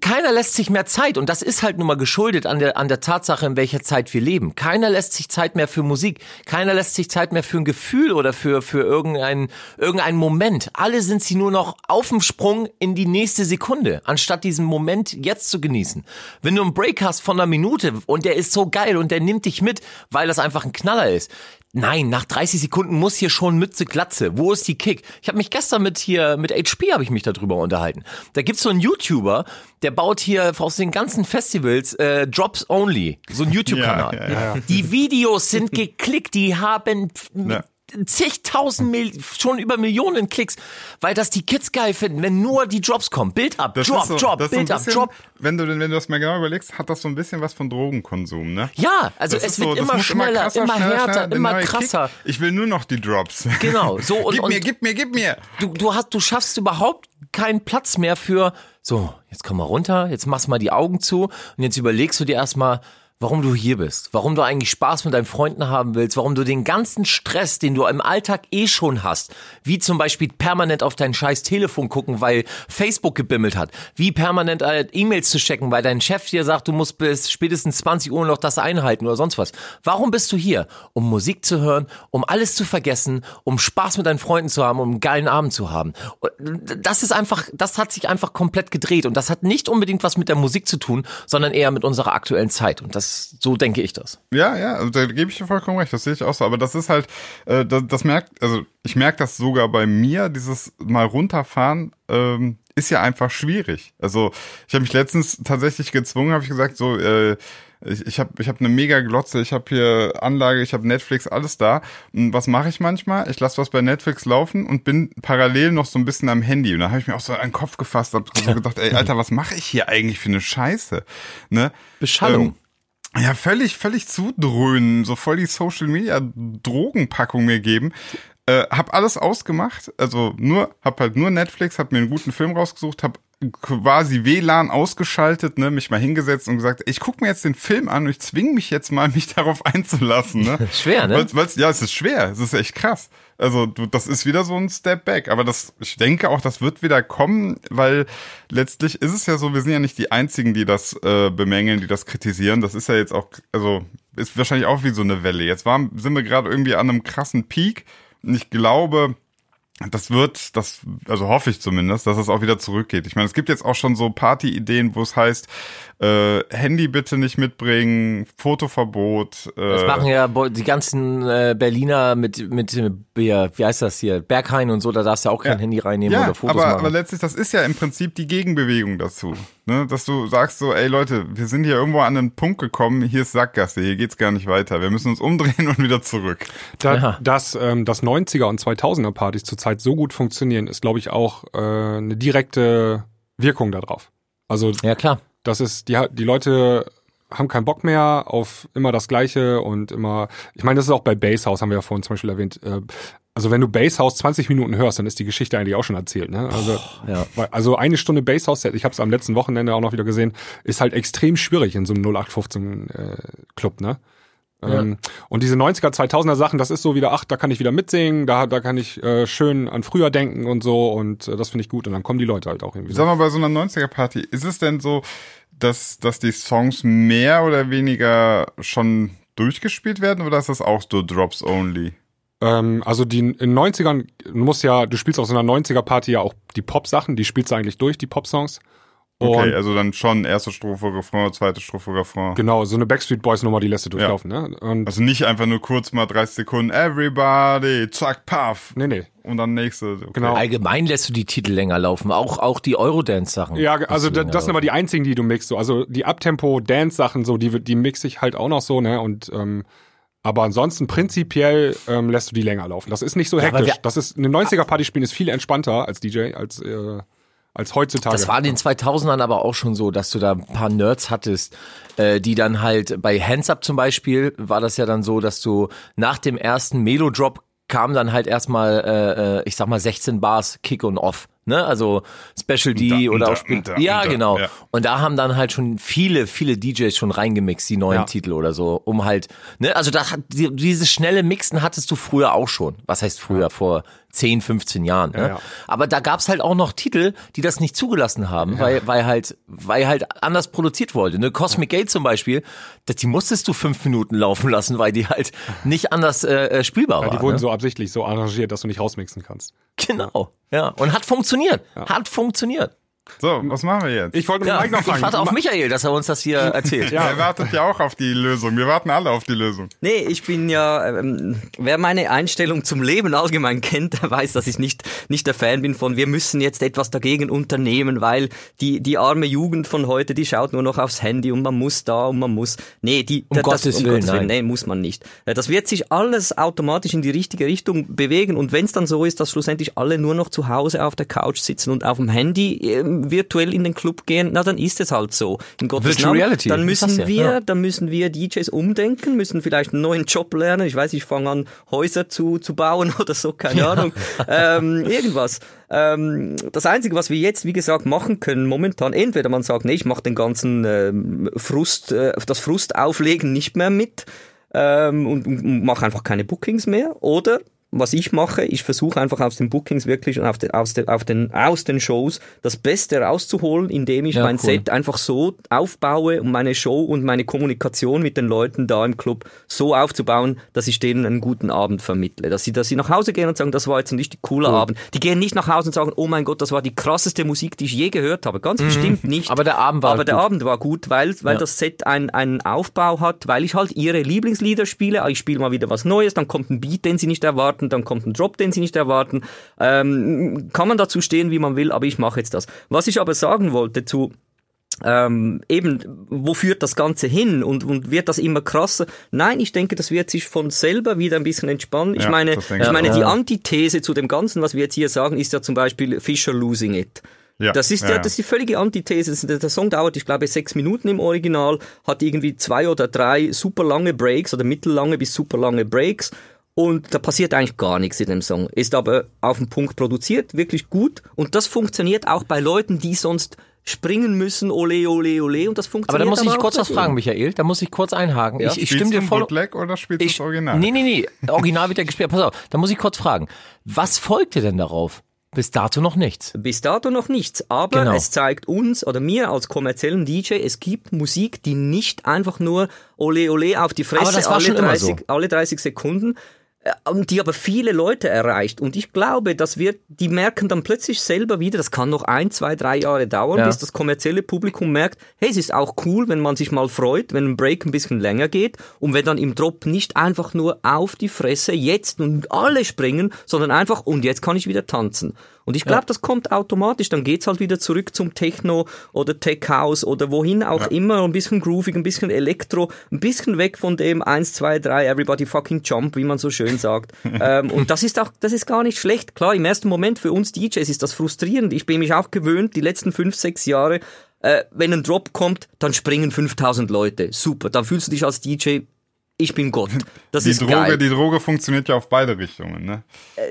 keiner lässt sich mehr Zeit und das ist halt nun mal geschuldet an der, an der Tatsache, in welcher Zeit wir leben. Keiner lässt sich Zeit mehr für Musik. Keiner lässt sich Zeit mehr für ein Gefühl oder für, für irgendeinen, irgendeinen Moment. Alle sind sie nur noch auf dem Sprung in die nächste Sekunde, anstatt diesen Moment jetzt zu genießen. Wenn du einen Break hast von einer Minute und der ist so geil und der nimmt dich mit, weil das einfach ein Knaller ist. Nein, nach 30 Sekunden muss hier schon Mütze Glatze. Wo ist die Kick? Ich habe mich gestern mit hier mit HP habe ich mich darüber unterhalten. Da gibt's so einen YouTuber, der baut hier aus den ganzen Festivals äh, Drops Only, so ein YouTube-Kanal. Ja, ja, Die Videos sind geklickt, die haben Ja. Zigtausend Mil schon über Millionen Klicks, weil das die Kids geil finden, wenn nur die Drops kommen. Bild ab, Das Drop, so, Drop, Bild ab, Drop. Wenn du, wenn du das mal genau überlegst, hat das so ein bisschen was von Drogenkonsum, ne? Ja, also Das es wird so, immer schneller, krasser, immer schneller, härter, schneller, immer krasser. Kick. Ich will nur noch die Drops. Genau, so und, gib und mir, gib mir, gib mir. du, du hast, du schaffst überhaupt keinen Platz mehr für, so, jetzt komm mal runter, jetzt machst mal die Augen zu und jetzt überlegst du dir erstmal, warum du hier bist, warum du eigentlich Spaß mit deinen Freunden haben willst, warum du den ganzen Stress, den du im Alltag eh schon hast, wie zum Beispiel permanent auf dein scheiß Telefon gucken, weil Facebook gebimmelt hat, wie permanent äh, E-Mails zu checken, weil dein Chef dir sagt, du musst bis spätestens 20 Uhr noch das einhalten oder sonst was. Warum bist du hier? Um Musik zu hören, um alles zu vergessen, um Spaß mit deinen Freunden zu haben, um einen geilen Abend zu haben. Das ist einfach, das hat sich einfach komplett gedreht und das hat nicht unbedingt was mit der Musik zu tun, sondern eher mit unserer aktuellen Zeit und das, so denke ich das. Ja, ja, also da gebe ich dir vollkommen recht, das sehe ich auch so. Aber das ist halt, äh, das, das merkt, also ich merke das sogar bei mir, dieses mal runterfahren, ähm, ist ja einfach schwierig. Also ich habe mich letztens tatsächlich gezwungen, habe ich gesagt, so, äh, ich, ich habe ich hab eine mega Glotze, ich habe hier Anlage, ich habe Netflix, alles da. Und was mache ich manchmal? Ich lasse was bei Netflix laufen und bin parallel noch so ein bisschen am Handy. Und da habe ich mir auch so an den Kopf gefasst, habe so gedacht, ey, Alter, was mache ich hier eigentlich für eine Scheiße? Ne? Beschallung. Ähm, ja, völlig, völlig zudröhnen, so voll die Social Media Drogenpackung mir geben. Äh, hab alles ausgemacht, also nur, hab halt nur Netflix, hab mir einen guten Film rausgesucht, hab quasi WLAN ausgeschaltet, ne, mich mal hingesetzt und gesagt, ich guck mir jetzt den Film an und ich zwing mich jetzt mal, mich darauf einzulassen, ne? Schwer, ne? Weil's, weil's, ja, es ist schwer, es ist echt krass. Also du, das ist wieder so ein Step back, aber das, ich denke auch, das wird wieder kommen, weil letztlich ist es ja so, wir sind ja nicht die einzigen, die das äh, bemängeln, die das kritisieren. Das ist ja jetzt auch, also ist wahrscheinlich auch wie so eine Welle. Jetzt waren, sind wir gerade irgendwie an einem krassen Peak und ich glaube, das wird, das, also hoffe ich zumindest, dass es auch wieder zurückgeht. Ich meine, es gibt jetzt auch schon so Party-Ideen, wo es heißt, äh, Handy bitte nicht mitbringen, Fotoverbot. Äh, Das machen ja die ganzen äh, Berliner mit, mit, ja, wie heißt das hier, Berghain und so, da darfst du auch kein Ja. Handy reinnehmen ja, oder Fotos aber, machen. aber letztlich, das ist ja im Prinzip die Gegenbewegung dazu. Ne? Dass du sagst so, ey Leute, wir sind hier irgendwo an einen Punkt gekommen, hier ist Sackgasse, hier geht's gar nicht weiter. Wir müssen uns umdrehen und wieder zurück. Da, Ja. Dass ähm, das 90er und 2000er Partys zurzeit so gut funktionieren, ist, glaube ich, auch äh, eine direkte Wirkung darauf. Also ja, klar. das ist, die, die Leute haben keinen Bock mehr auf immer das Gleiche und immer, ich meine, das ist auch bei Basshouse, haben wir ja vorhin zum Beispiel erwähnt, äh, also wenn du Basshouse 20 Minuten hörst, dann ist die Geschichte eigentlich auch schon erzählt. Ne? Also, ja. weil- also eine Stunde Basshouse-Set, ich habe es am letzten Wochenende auch noch wieder gesehen, ist halt extrem schwierig in so einem 0815 äh, Club. Ne? Ähm, und diese 90er, 2000er Sachen, das ist so wieder, ach, da kann ich wieder mitsingen, da, da kann ich äh, schön an früher denken und so und äh, das finde ich gut und dann kommen die Leute halt auch irgendwie. Sag mal, bei so einer 90er-Party, ist es denn so, dass, dass die Songs mehr oder weniger schon durchgespielt werden oder ist das auch so Drops only? Ähm, also die in den 90ern, du musst ja, du spielst auf so einer 90er-Party ja auch die Pop-Sachen, die spielst du eigentlich durch, die Pop-Songs. Okay, Und also dann schon erste Strophe, Refrain, zweite Strophe, Refrain. genau, so eine Backstreet Boys Nummer, die lässt du durchlaufen, ne? Und Also nicht einfach nur kurz mal 30 Sekunden, everybody, zack, puff. nee, nee. Und dann nächste. Okay. Genau. Allgemein lässt du die Titel länger laufen, auch, auch die Eurodance-Sachen. Ja, also du da, länger das sind aber die einzigen, die du mixst. So. Also die Abtempo-Dance-Sachen, so, die, die mix ich halt auch noch so, ne? Und ähm, aber ansonsten prinzipiell ähm, lässt du die länger laufen. Das ist nicht so Ja, hektisch. wir- das ist eine 90er-Party spielen ist viel entspannter als DJ, als, äh, als heutzutage. Das war in den 2000ern aber auch schon so, dass du da ein paar Nerds hattest, äh, die dann halt bei Hands Up zum Beispiel war das ja dann so, dass du nach dem ersten Melo-Drop kam dann halt erstmal, äh, äh, ich sag mal 16 Bars Kick und Off. Ne, also Special D da, oder und auch da, Spiel. da, ja, da, genau. ja. Und da haben dann halt schon viele, viele DJs schon reingemixt, die neuen Ja. Titel oder so, um halt, ne, also da hat die, dieses schnelle Mixen hattest du früher auch schon. Was heißt früher? Vor 10, 15 Jahren. Ne? Ja, ja. Aber da gab's halt auch noch Titel, die das nicht zugelassen haben, weil, weil halt, weil halt anders produziert wurde. Ne? Cosmic Gate zum Beispiel, das, die musstest du fünf Minuten laufen lassen, weil die halt nicht anders äh, äh, spielbar ja, war. die wurden ne? so absichtlich so arrangiert, dass du nicht rausmixen kannst. Genau. Ja. Und hat funktioniert. Hat funktioniert. So, was machen wir jetzt? Ich wollte mit Ja, Mike noch ich fragen. warte auf Michael, dass er uns das hier erzählt. Er wartet ja auch auf die Lösung. Wir warten alle auf die Lösung. Nee, ich bin ja, ähm, wer meine Einstellung zum Leben allgemein kennt, der weiß, dass ich nicht, nicht der Fan bin von, wir müssen jetzt etwas dagegen unternehmen, weil die, die arme Jugend von heute, die schaut nur noch aufs Handy und man muss da und man muss. Nee, die, Um Gottes Willen, nein. nee, muss man nicht. Äh, Das wird sich alles automatisch in die richtige Richtung bewegen und wenn es dann so ist, dass schlussendlich alle nur noch zu Hause auf der Couch sitzen und auf dem Handy ähm, virtuell in den Club gehen, na dann ist es halt so. In Gottes Virtual Namen. Reality, Dann müssen du wir, ja. Ja. dann müssen wir DJs umdenken, müssen vielleicht einen neuen Job lernen. Ich weiß, ich fange an, Häuser zu, zu bauen oder so, keine Ahnung. Ähm, irgendwas. Ähm, das Einzige, was wir jetzt, wie gesagt, machen können momentan, entweder man sagt, nee, ich mache den ganzen ähm, Frust, äh, das Frustauflegen nicht mehr mit ähm, und, und mache einfach keine Bookings mehr. Oder was ich mache, ich versuche einfach aus den Bookings wirklich und auf den, aus, den, auf den, aus den Shows das Beste rauszuholen, indem ich Ja, mein cool. Set einfach so aufbaue und meine Show und meine Kommunikation mit den Leuten da im Club so aufzubauen, dass ich denen einen guten Abend vermittle. Dass sie, dass sie nach Hause gehen und sagen, das war jetzt ein richtig cooler Abend. Die gehen nicht nach Hause und sagen, oh mein Gott, das war die krasseste Musik, die ich je gehört habe. Ganz bestimmt nicht. Mhm. Aber der Abend war Aber der gut. Abend war gut, weil, weil Ja. das Set ein, einen Aufbau hat, weil ich halt ihre Lieblingslieder spiele. Ich spiele mal wieder was Neues, dann kommt ein Beat, den sie nicht erwarten, dann kommt ein Drop, den sie nicht erwarten. Ähm, kann man dazu stehen, wie man will, aber ich mache jetzt das. Was ich aber sagen wollte zu ähm, eben, wo führt das Ganze hin und, und wird das immer krasser? Nein, ich denke, das wird sich von selber wieder ein bisschen entspannen. Ich Ja, meine, das denke ich ich meine, die. Antithese zu dem Ganzen, was wir jetzt hier sagen, ist ja zum Beispiel Fisher losing it. Ja, Das ist ja, ja, das ist die völlige Antithese. Der Song dauert, ich glaube, sechs Minuten im Original, hat irgendwie zwei oder drei super lange Breaks oder mittellange bis super lange Breaks. Und da passiert eigentlich gar nichts in dem Song. Ist aber auf den Punkt produziert, wirklich gut. Und das funktioniert auch bei Leuten, die sonst springen müssen, ole, ole, ole. Und das Aber funktioniert da muss ich auch kurz was fragen. Michael. Da muss ich kurz einhaken. Ja? Ich, ich stimme dir voll. Bootleg oder spielst du Ich, das Original? Nee, nee, nee. Original wird ja gespielt. Pass auf, da muss ich kurz fragen. Was folgt dir denn darauf? Bis dato noch nichts. Bis dato noch nichts, aber Genau. es zeigt uns oder mir als kommerziellen DJ, es gibt Musik, die nicht einfach nur ole ole auf die Fresse Aber das war alle, schon immer 30, so. alle 30 Sekunden, und die aber viele Leute erreicht. Und ich glaube, dass wir, die merken dann plötzlich selber wieder, das kann noch ein, zwei, drei Jahre dauern, Ja. bis das kommerzielle Publikum merkt, hey, es ist auch cool, wenn man sich mal freut, wenn ein Break ein bisschen länger geht und wenn dann im Drop nicht einfach nur auf die Fresse jetzt und alle springen, sondern einfach und jetzt kann ich wieder tanzen. Und ich glaube, das kommt automatisch. Dann geht's halt wieder zurück zum Techno oder Tech House oder wohin auch immer. Ein bisschen groovig, ein bisschen Elektro, ein bisschen weg von dem 1, 2, 3, everybody fucking jump, wie man so schön sagt. ähm, und das ist auch, das ist gar nicht schlecht. Klar, im ersten Moment für uns DJs ist das frustrierend. Ich bin mich auch gewöhnt, die letzten fünf, sechs Jahre Äh, wenn ein Drop kommt, dann springen 5000 Leute. Super. Dann fühlst du dich als DJ, ich bin Gott. Das Die ist Droge, geil. die Droge funktioniert ja auf beide Richtungen, ne?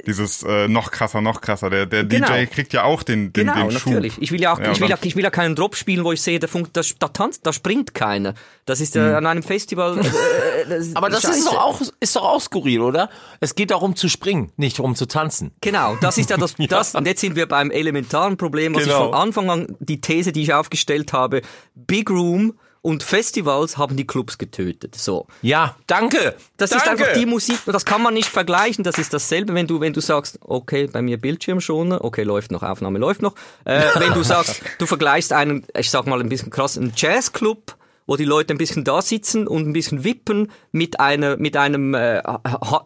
Dieses äh, noch krasser, noch krasser. Der, der Genau. DJ kriegt ja auch den, den, Genau, den Schub. natürlich. Ich will ja, auch, Ja, ich, will ja, ich will ja keinen Drop spielen, wo ich sehe, da, funkt, da, da tanzt, da springt keiner. Das ist äh, Hm. an einem Festival. Äh, das Aber das ist doch auch, ist doch auch skurril, oder? Es geht darum zu springen, nicht darum zu tanzen. Genau, das ist ja das, das und jetzt sind wir beim elementaren Problem, was Genau. ich von Anfang an, die These, die ich aufgestellt habe, Big Room und Festivals haben die Clubs getötet. So. Ja, danke. Das danke. ist einfach die Musik, das kann man nicht vergleichen, das ist dasselbe, wenn du, wenn du sagst, okay, bei mir Bildschirmschoner, okay, läuft noch, Aufnahme läuft noch. Äh, wenn du sagst, du vergleichst einen, ich sag mal ein bisschen krass, einen Jazzclub, wo die Leute ein bisschen da sitzen und ein bisschen wippen mit einer, mit einem, äh,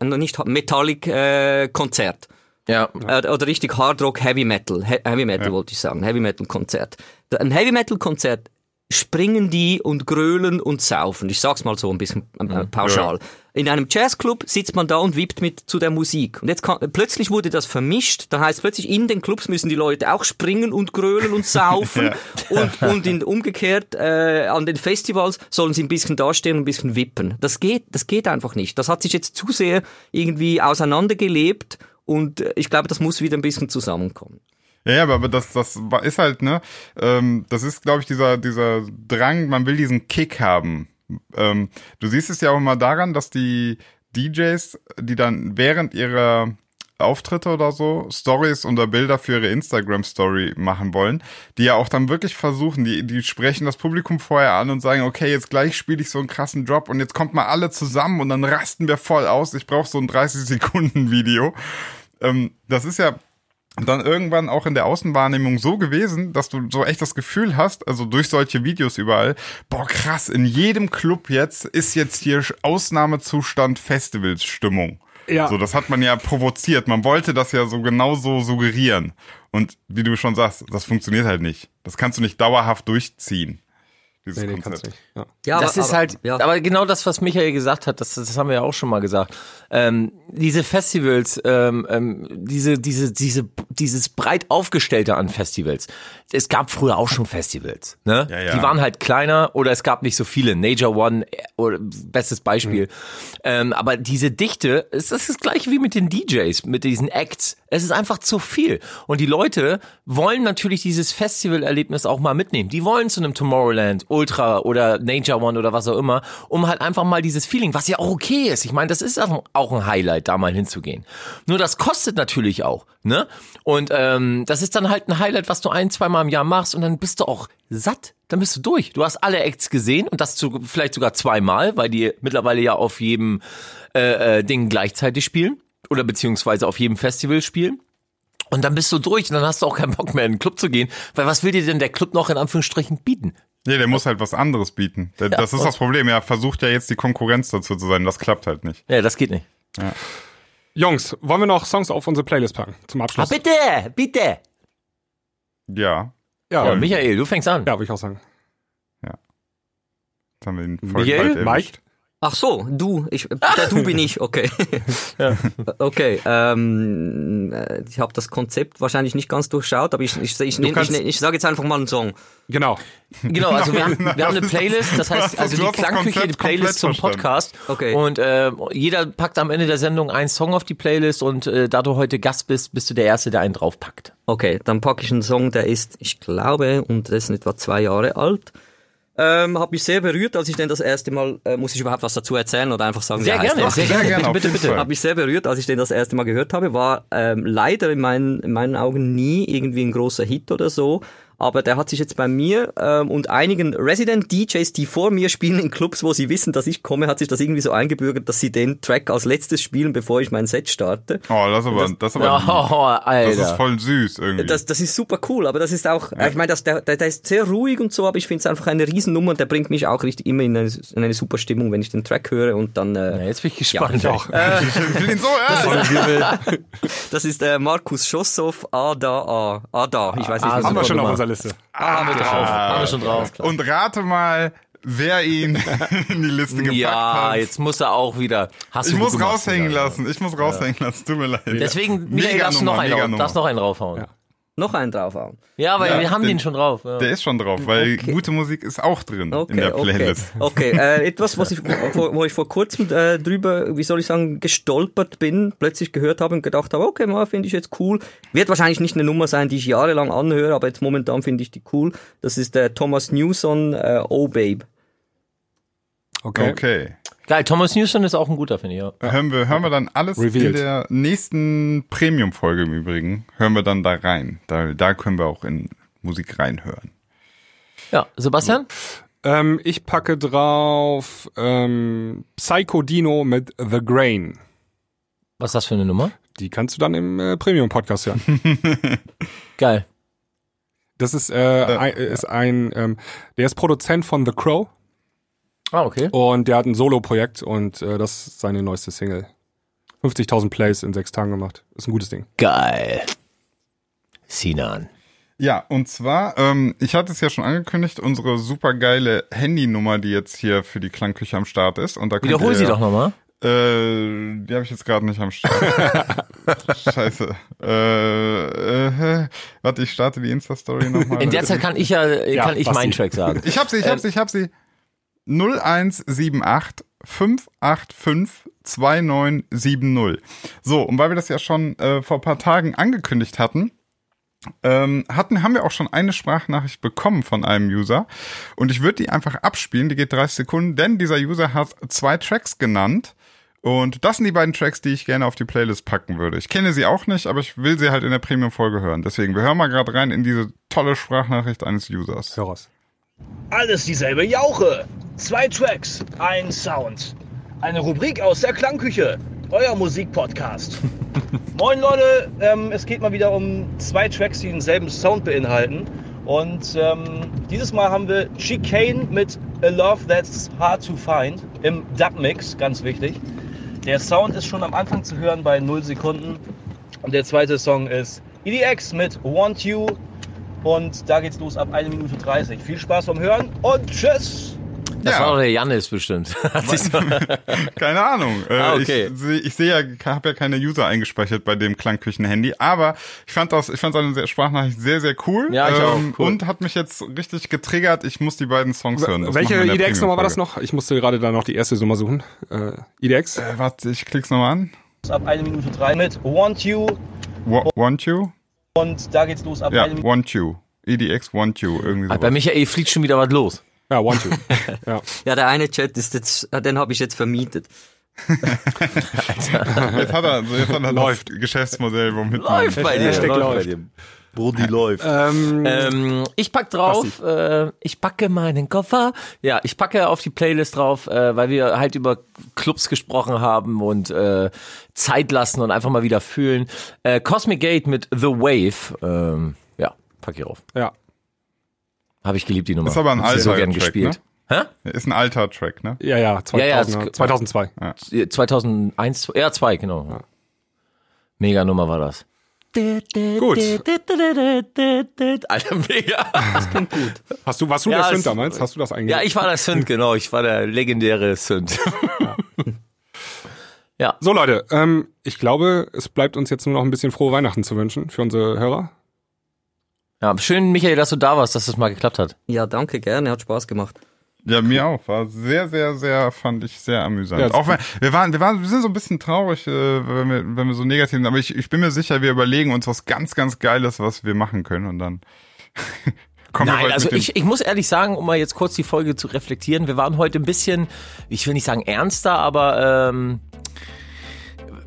nicht Metallic äh, Konzert. Ja. Äh, oder richtig Hard Rock Heavy Metal. He Heavy Metal wollte ich sagen. Heavy Metal Konzert. Ein Heavy Metal Konzert springen die und grölen und saufen. Ich sag's mal so ein bisschen äh, pauschal. In einem Jazzclub sitzt man da und wippt mit zu der Musik. Und jetzt kann, plötzlich wurde das vermischt. Da heißt plötzlich in den Clubs müssen die Leute auch springen und grölen und saufen. Und, und in, umgekehrt äh, an den Festivals sollen sie ein bisschen dastehen und ein bisschen wippen. Das geht, das geht einfach nicht. Das hat sich jetzt zu sehr irgendwie auseinandergelebt. Und äh, ich glaube, das muss wieder ein bisschen zusammenkommen. Ja, ja, aber- das, das ist halt, ne, ähm, das ist, glaube ich, dieser, dieser Drang, man will diesen Kick haben. Ähm, du siehst es ja auch immer daran, dass die DJs, die dann während ihrer Auftritte oder so, Stories oder Bilder für ihre Instagram-Story machen wollen, die ja auch dann wirklich versuchen, die, die sprechen das Publikum vorher an und sagen, okay, jetzt gleich spiele ich so einen krassen Drop und jetzt kommt mal alle zusammen und dann rasten wir voll aus. Ich brauche so ein 30-Sekunden-Video. Ähm, das ist ja dann irgendwann auch in der Außenwahrnehmung so gewesen, dass du so echt das Gefühl hast, also durch solche Videos überall, boah krass, in jedem Club jetzt ist jetzt hier Ausnahmezustand Festivalsstimmung. Ja. So, das hat man ja provoziert. Man wollte das ja so genauso suggerieren. Und wie du schon sagst, das funktioniert halt nicht. Das kannst du nicht dauerhaft durchziehen. Dieses Nee, Konzept. nicht. Ja. Ja, das aber- ist halt, ja. aber genau das, was Michael gesagt hat, das, das haben wir ja auch schon mal gesagt. Ähm, diese Festivals, ähm, ähm, diese, diese, diese, dieses breit aufgestellte an Festivals. Es gab früher auch schon Festivals, ne? Ja, ja. Die waren halt kleiner oder es gab nicht so viele. Nature One, äh, oder bestes Beispiel. Ähm, aber diese Dichte, es ist das gleiche wie mit den DJs, mit diesen Acts. Es ist einfach zu viel. Und die Leute wollen natürlich dieses Festivalerlebnis auch mal mitnehmen. Die wollen zu einem Tomorrowland, Ultra oder Nature One oder was auch immer, um halt einfach mal dieses Feeling, was ja auch okay ist. Ich meine, das ist auch ein Highlight, da mal hinzugehen. Nur das kostet natürlich auch, ne? Und ähm, das ist dann halt ein Highlight, was du ein, zweimal im Jahr machst und dann bist du auch satt. Dann bist du durch. Du hast alle Acts gesehen und das zu, vielleicht sogar zweimal, weil die mittlerweile ja auf jedem äh, äh, Ding gleichzeitig spielen oder beziehungsweise auf jedem Festival spielen. Und dann bist du durch und dann hast du auch keinen Bock mehr in den Club zu gehen, weil was will dir denn der Club noch in Anführungsstrichen bieten? Nee, der muss halt was anderes bieten. Der, das ist und- das Problem. Er versucht ja jetzt die Konkurrenz dazu zu sein. Das klappt halt nicht. Ja, das geht nicht. Jungs, wollen wir noch Songs auf unsere Playlist packen zum Ah, Abschluss? bitte, bitte. Ja. ja, Ja, Michael, du fängst an. ja, würde ich auch sagen. Jetzt haben wir ihn voll Michael? Mike? Ach so, du, ich, der du bin ich, okay. Okay, ähm, äh, ich habe das Konzept wahrscheinlich nicht ganz durchschaut, aber ich, ich, ich, ich, kannst- ich, ich sage jetzt einfach mal einen Song. Genau. Genau, also wir haben, wir haben eine ist- Playlist, das heißt, also die Klangküche, die Playlist zum Podcast. Okay. Und äh, jeder packt am Ende der Sendung einen Song auf die Playlist und äh, da du heute Gast bist, bist du der Erste, der einen draufpackt. Okay, dann packe ich einen Song, der ist, ich glaube, unterdessen etwa zwei Jahre alt. Ähm, hat mich sehr berührt, als ich den das erste Mal, äh, muss ich überhaupt was dazu erzählen oder einfach sagen, Sehr wie heißt gerne, der? sehr sehr gerne. bitte, bitte, bitte. Hat mich sehr berührt, als ich den das erste Mal gehört habe. War ähm, leider in meinen, in meinen Augen nie irgendwie ein großer Hit oder so. Aber der hat sich jetzt bei mir ähm, und einigen Resident DJs, die vor mir spielen in Clubs, wo sie wissen, dass ich komme, hat sich das irgendwie so eingebürgert, dass sie den Track als letztes spielen, bevor ich mein Set starte. Oh, das ist aber, das, ist aber, Oh, das ist voll süß irgendwie. Das, das ist super cool, aber das ist auch, ich meine, das, der, der, der ist sehr ruhig und so, aber ich finde es einfach eine Riesennummer und der bringt mich auch richtig immer in eine, in eine super Stimmung, wenn ich den Track höre und dann, Ja, äh, jetzt bin ich gespannt. Ja, auch. ich will ihn so, ja. das ist äh, Markus Schossow, A da A, A da, ich weiß nicht, Ah, wie Haben wir schon auf unserer Liste. haben wir drauf. Haben wir schon drauf. Und rate mal, wer ihn in die Liste gepackt Ja, hat. jetzt muss er auch wieder. Hast ich du muss raushängen Alter. lassen. Ich muss raushängen lassen. Tut mir leid. Deswegen, Michael, darfst du noch einen, darfst noch einen raufhauen. Ja. Noch einen draufhauen. Ja, aber Ja, wir haben den- den schon drauf. Ja. Der ist schon drauf, weil Okay. gute Musik ist auch drin Okay, in der Playlist. okay. okay. Äh, etwas, was ich, wo, wo ich vor kurzem äh, drüber, wie soll ich sagen, gestolpert bin, plötzlich gehört habe und gedacht habe, okay, mal finde ich jetzt cool. Wird wahrscheinlich nicht eine Nummer sein, die ich jahrelang anhöre, aber jetzt momentan finde ich die cool. Das ist der Thomas Newson, äh, Oh Babe. Okay. Okay. Geil, Thomas Newson ist auch ein guter, finde ich. Ja. Hören wir, hören wir dann alles Revealed. in der nächsten Premium-Folge im Übrigen. Hören wir dann da rein. Da, da können wir auch in Musik reinhören. ja, Sebastian? Ähm, ich packe drauf ähm, Psycho Dino mit The Grain. Was ist das für eine Nummer? Die kannst du dann im äh, Premium-Podcast hören. Geil. Das ist, äh, ein, ist ein, ähm, der ist Produzent von The Crow Ah, okay. und der hat ein Solo-Projekt und äh, das ist seine neueste Single. 50.000 Plays in sechs Tagen gemacht. Ist ein gutes Ding. Geil. Sinan. Ja, und zwar, ähm, ich hatte es ja schon angekündigt, unsere supergeile Handynummer, die jetzt hier für die Klangküche am Start ist. Und da Wiederhol ihr, sie doch nochmal. Äh, die habe ich jetzt gerade nicht am Start. Scheiße. Äh, äh, warte, ich starte die Insta-Story nochmal. In der Zeit kann ich ja, Ja, kann ich meinen Track sagen. Ich hab sie, ich hab sie, ich hab sie. 0178 585 2970. So, und weil wir das ja schon äh, vor ein paar Tagen angekündigt hatten, ähm, hatten, haben wir auch schon eine Sprachnachricht bekommen von einem User. Und ich würde die einfach abspielen, die geht 30 Sekunden, denn dieser User hat zwei Tracks genannt. Und das sind die beiden Tracks, die ich gerne auf die Playlist packen würde. Ich kenne sie auch nicht, aber ich will sie halt in der Premium-Folge hören. Deswegen, wir hören mal gerade rein in diese tolle Sprachnachricht eines Users. Hör raus. Alles dieselbe Jauche. Zwei Tracks, ein Sound. Eine Rubrik aus der Klangküche. Euer Musikpodcast. Moin Leute, ähm, es geht mal wieder um zwei Tracks, die denselben Sound beinhalten. Und ähm, dieses Mal haben wir Chicane mit A Love That's Hard to Find im Dub-Mix, ganz wichtig. Der Sound ist schon am Anfang zu hören bei 0 Sekunden. Und der zweite Song ist EDX mit Want You. Und da geht's los ab 1 Minute 30. Viel Spaß beim Hören und tschüss! Das Ja. war doch der Jannis bestimmt. Keine Ahnung. Äh, Ah, okay. Ich sehe ich seh ja, habe ja keine User eingespeichert bei dem Klangküchen-Handy, aber ich fand das, ich fand seine Sprachnachricht sehr, sehr cool. Ähm, Ja, ich auch. Cool. Und hat mich jetzt richtig getriggert. Ich muss die beiden Songs hören. Das Welche IDX-Nummer war das noch? Ich musste gerade da noch die erste Nummer suchen. Äh, IDX? Äh, warte, ich klick's nochmal an. Ab 1 Minute 3 mit Want You. Wa- Want You? Und da geht's los ab Ja, 1 Minute Want You. EDX Want You, irgendwie bei sowas. Michael fliegt schon wieder was los. Ja, One Two. ja. Ja, der eine Chat ist jetzt, den habe ich jetzt vermietet. Jetzt hat er, jetzt hat er Läuft. Geschäftsmodell, womit Läuft man... bei dir. Läuft. bei dir. Brudi läuft. Ähm, Ähm, ich pack drauf, äh, ich packe meinen Koffer. Ja, ich packe auf die Playlist drauf, äh, weil wir halt über Clubs gesprochen haben und äh, Zeit lassen und einfach mal wieder fühlen. Äh, Cosmic Gate mit The Wave. Ähm, ja, pack hier drauf. ja. Habe ich geliebt, die Nummer. Ist aber ein Hab sie so alter gern Track, gespielt. Hä? Ist ein alter Track, ne? Ja, ja, 2000, Ja, ja, es- 2002. 2001, ja, zwei, genau. Mega Nummer war das. Gut. Alter, mega. Hast du, warst du Ja, der Sünd damals? Hast du das eigentlich? Ja, ich war der Sünd, genau. Ich war der legendäre Sünd. So Leute, ähm, ich glaube, es bleibt uns jetzt nur noch ein bisschen frohe Weihnachten zu wünschen für unsere Hörer. Ja, schön, Michael, dass du da warst, dass das mal geklappt hat. Ja, danke, gerne, hat Spaß gemacht. Ja, mir auch. War sehr, sehr, sehr, fand ich sehr amüsant. Ja, auch wenn, wir waren, wir waren, wir sind so ein bisschen traurig, äh, wenn wir, wenn wir so negativ sind, aber ich, ich bin mir sicher, wir überlegen uns was ganz, ganz Geiles, was wir machen können und dann kommen Nein, also ich, ich muss ehrlich sagen, um mal jetzt kurz die Folge zu reflektieren, wir waren heute ein bisschen, ich will nicht sagen ernster, aber ähm,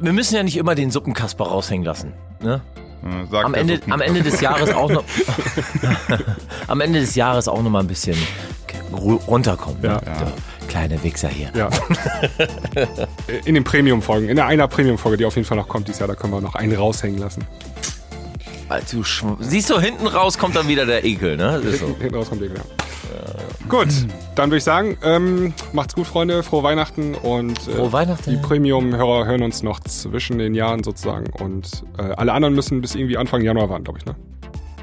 wir müssen ja nicht immer den Suppenkasper raushängen lassen. Ne? Äh, sagt Am Ende, Suppen- am Ende des Jahres auch noch am Ende des Jahres auch noch mal ein bisschen ru- runterkommen. Ne? Ja. Der kleine Wichser hier. Ja. In den Premium-Folgen, in einer Premium-Folge, die auf jeden Fall noch kommt dieses Jahr, da können wir noch einen raushängen lassen. Also, siehst du, hinten raus kommt dann wieder der Ekel, ne? Das ist so. Hinten raus kommt der, ja. Gut, dann würde ich sagen, ähm, macht's gut, Freunde, frohe Weihnachten und äh, Frohe Weihnachten. die Premium-Hörer hören uns noch zwischen den Jahren sozusagen und äh, alle anderen müssen bis irgendwie Anfang Januar warten, glaube ich, ne?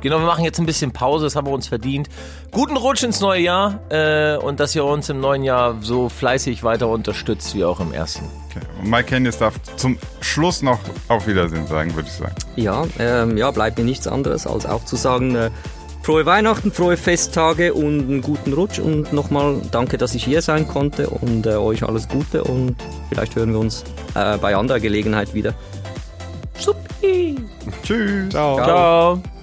Genau, wir machen jetzt ein bisschen Pause, das haben wir uns verdient. Guten Rutsch ins neue Jahr äh, und dass ihr uns im neuen Jahr so fleißig weiter unterstützt wie auch im ersten. Okay. Und Mike Candice darf zum Schluss noch auf Wiedersehen sagen, würde ich sagen. Ja, ähm, ja, bleibt mir nichts anderes, als auch zu sagen, äh, frohe Weihnachten, frohe Festtage und einen guten Rutsch und nochmal danke, dass ich hier sein konnte und äh, euch alles Gute und vielleicht hören wir uns äh, bei anderer Gelegenheit wieder. Supi! Tschüss. Ciao. Ciao.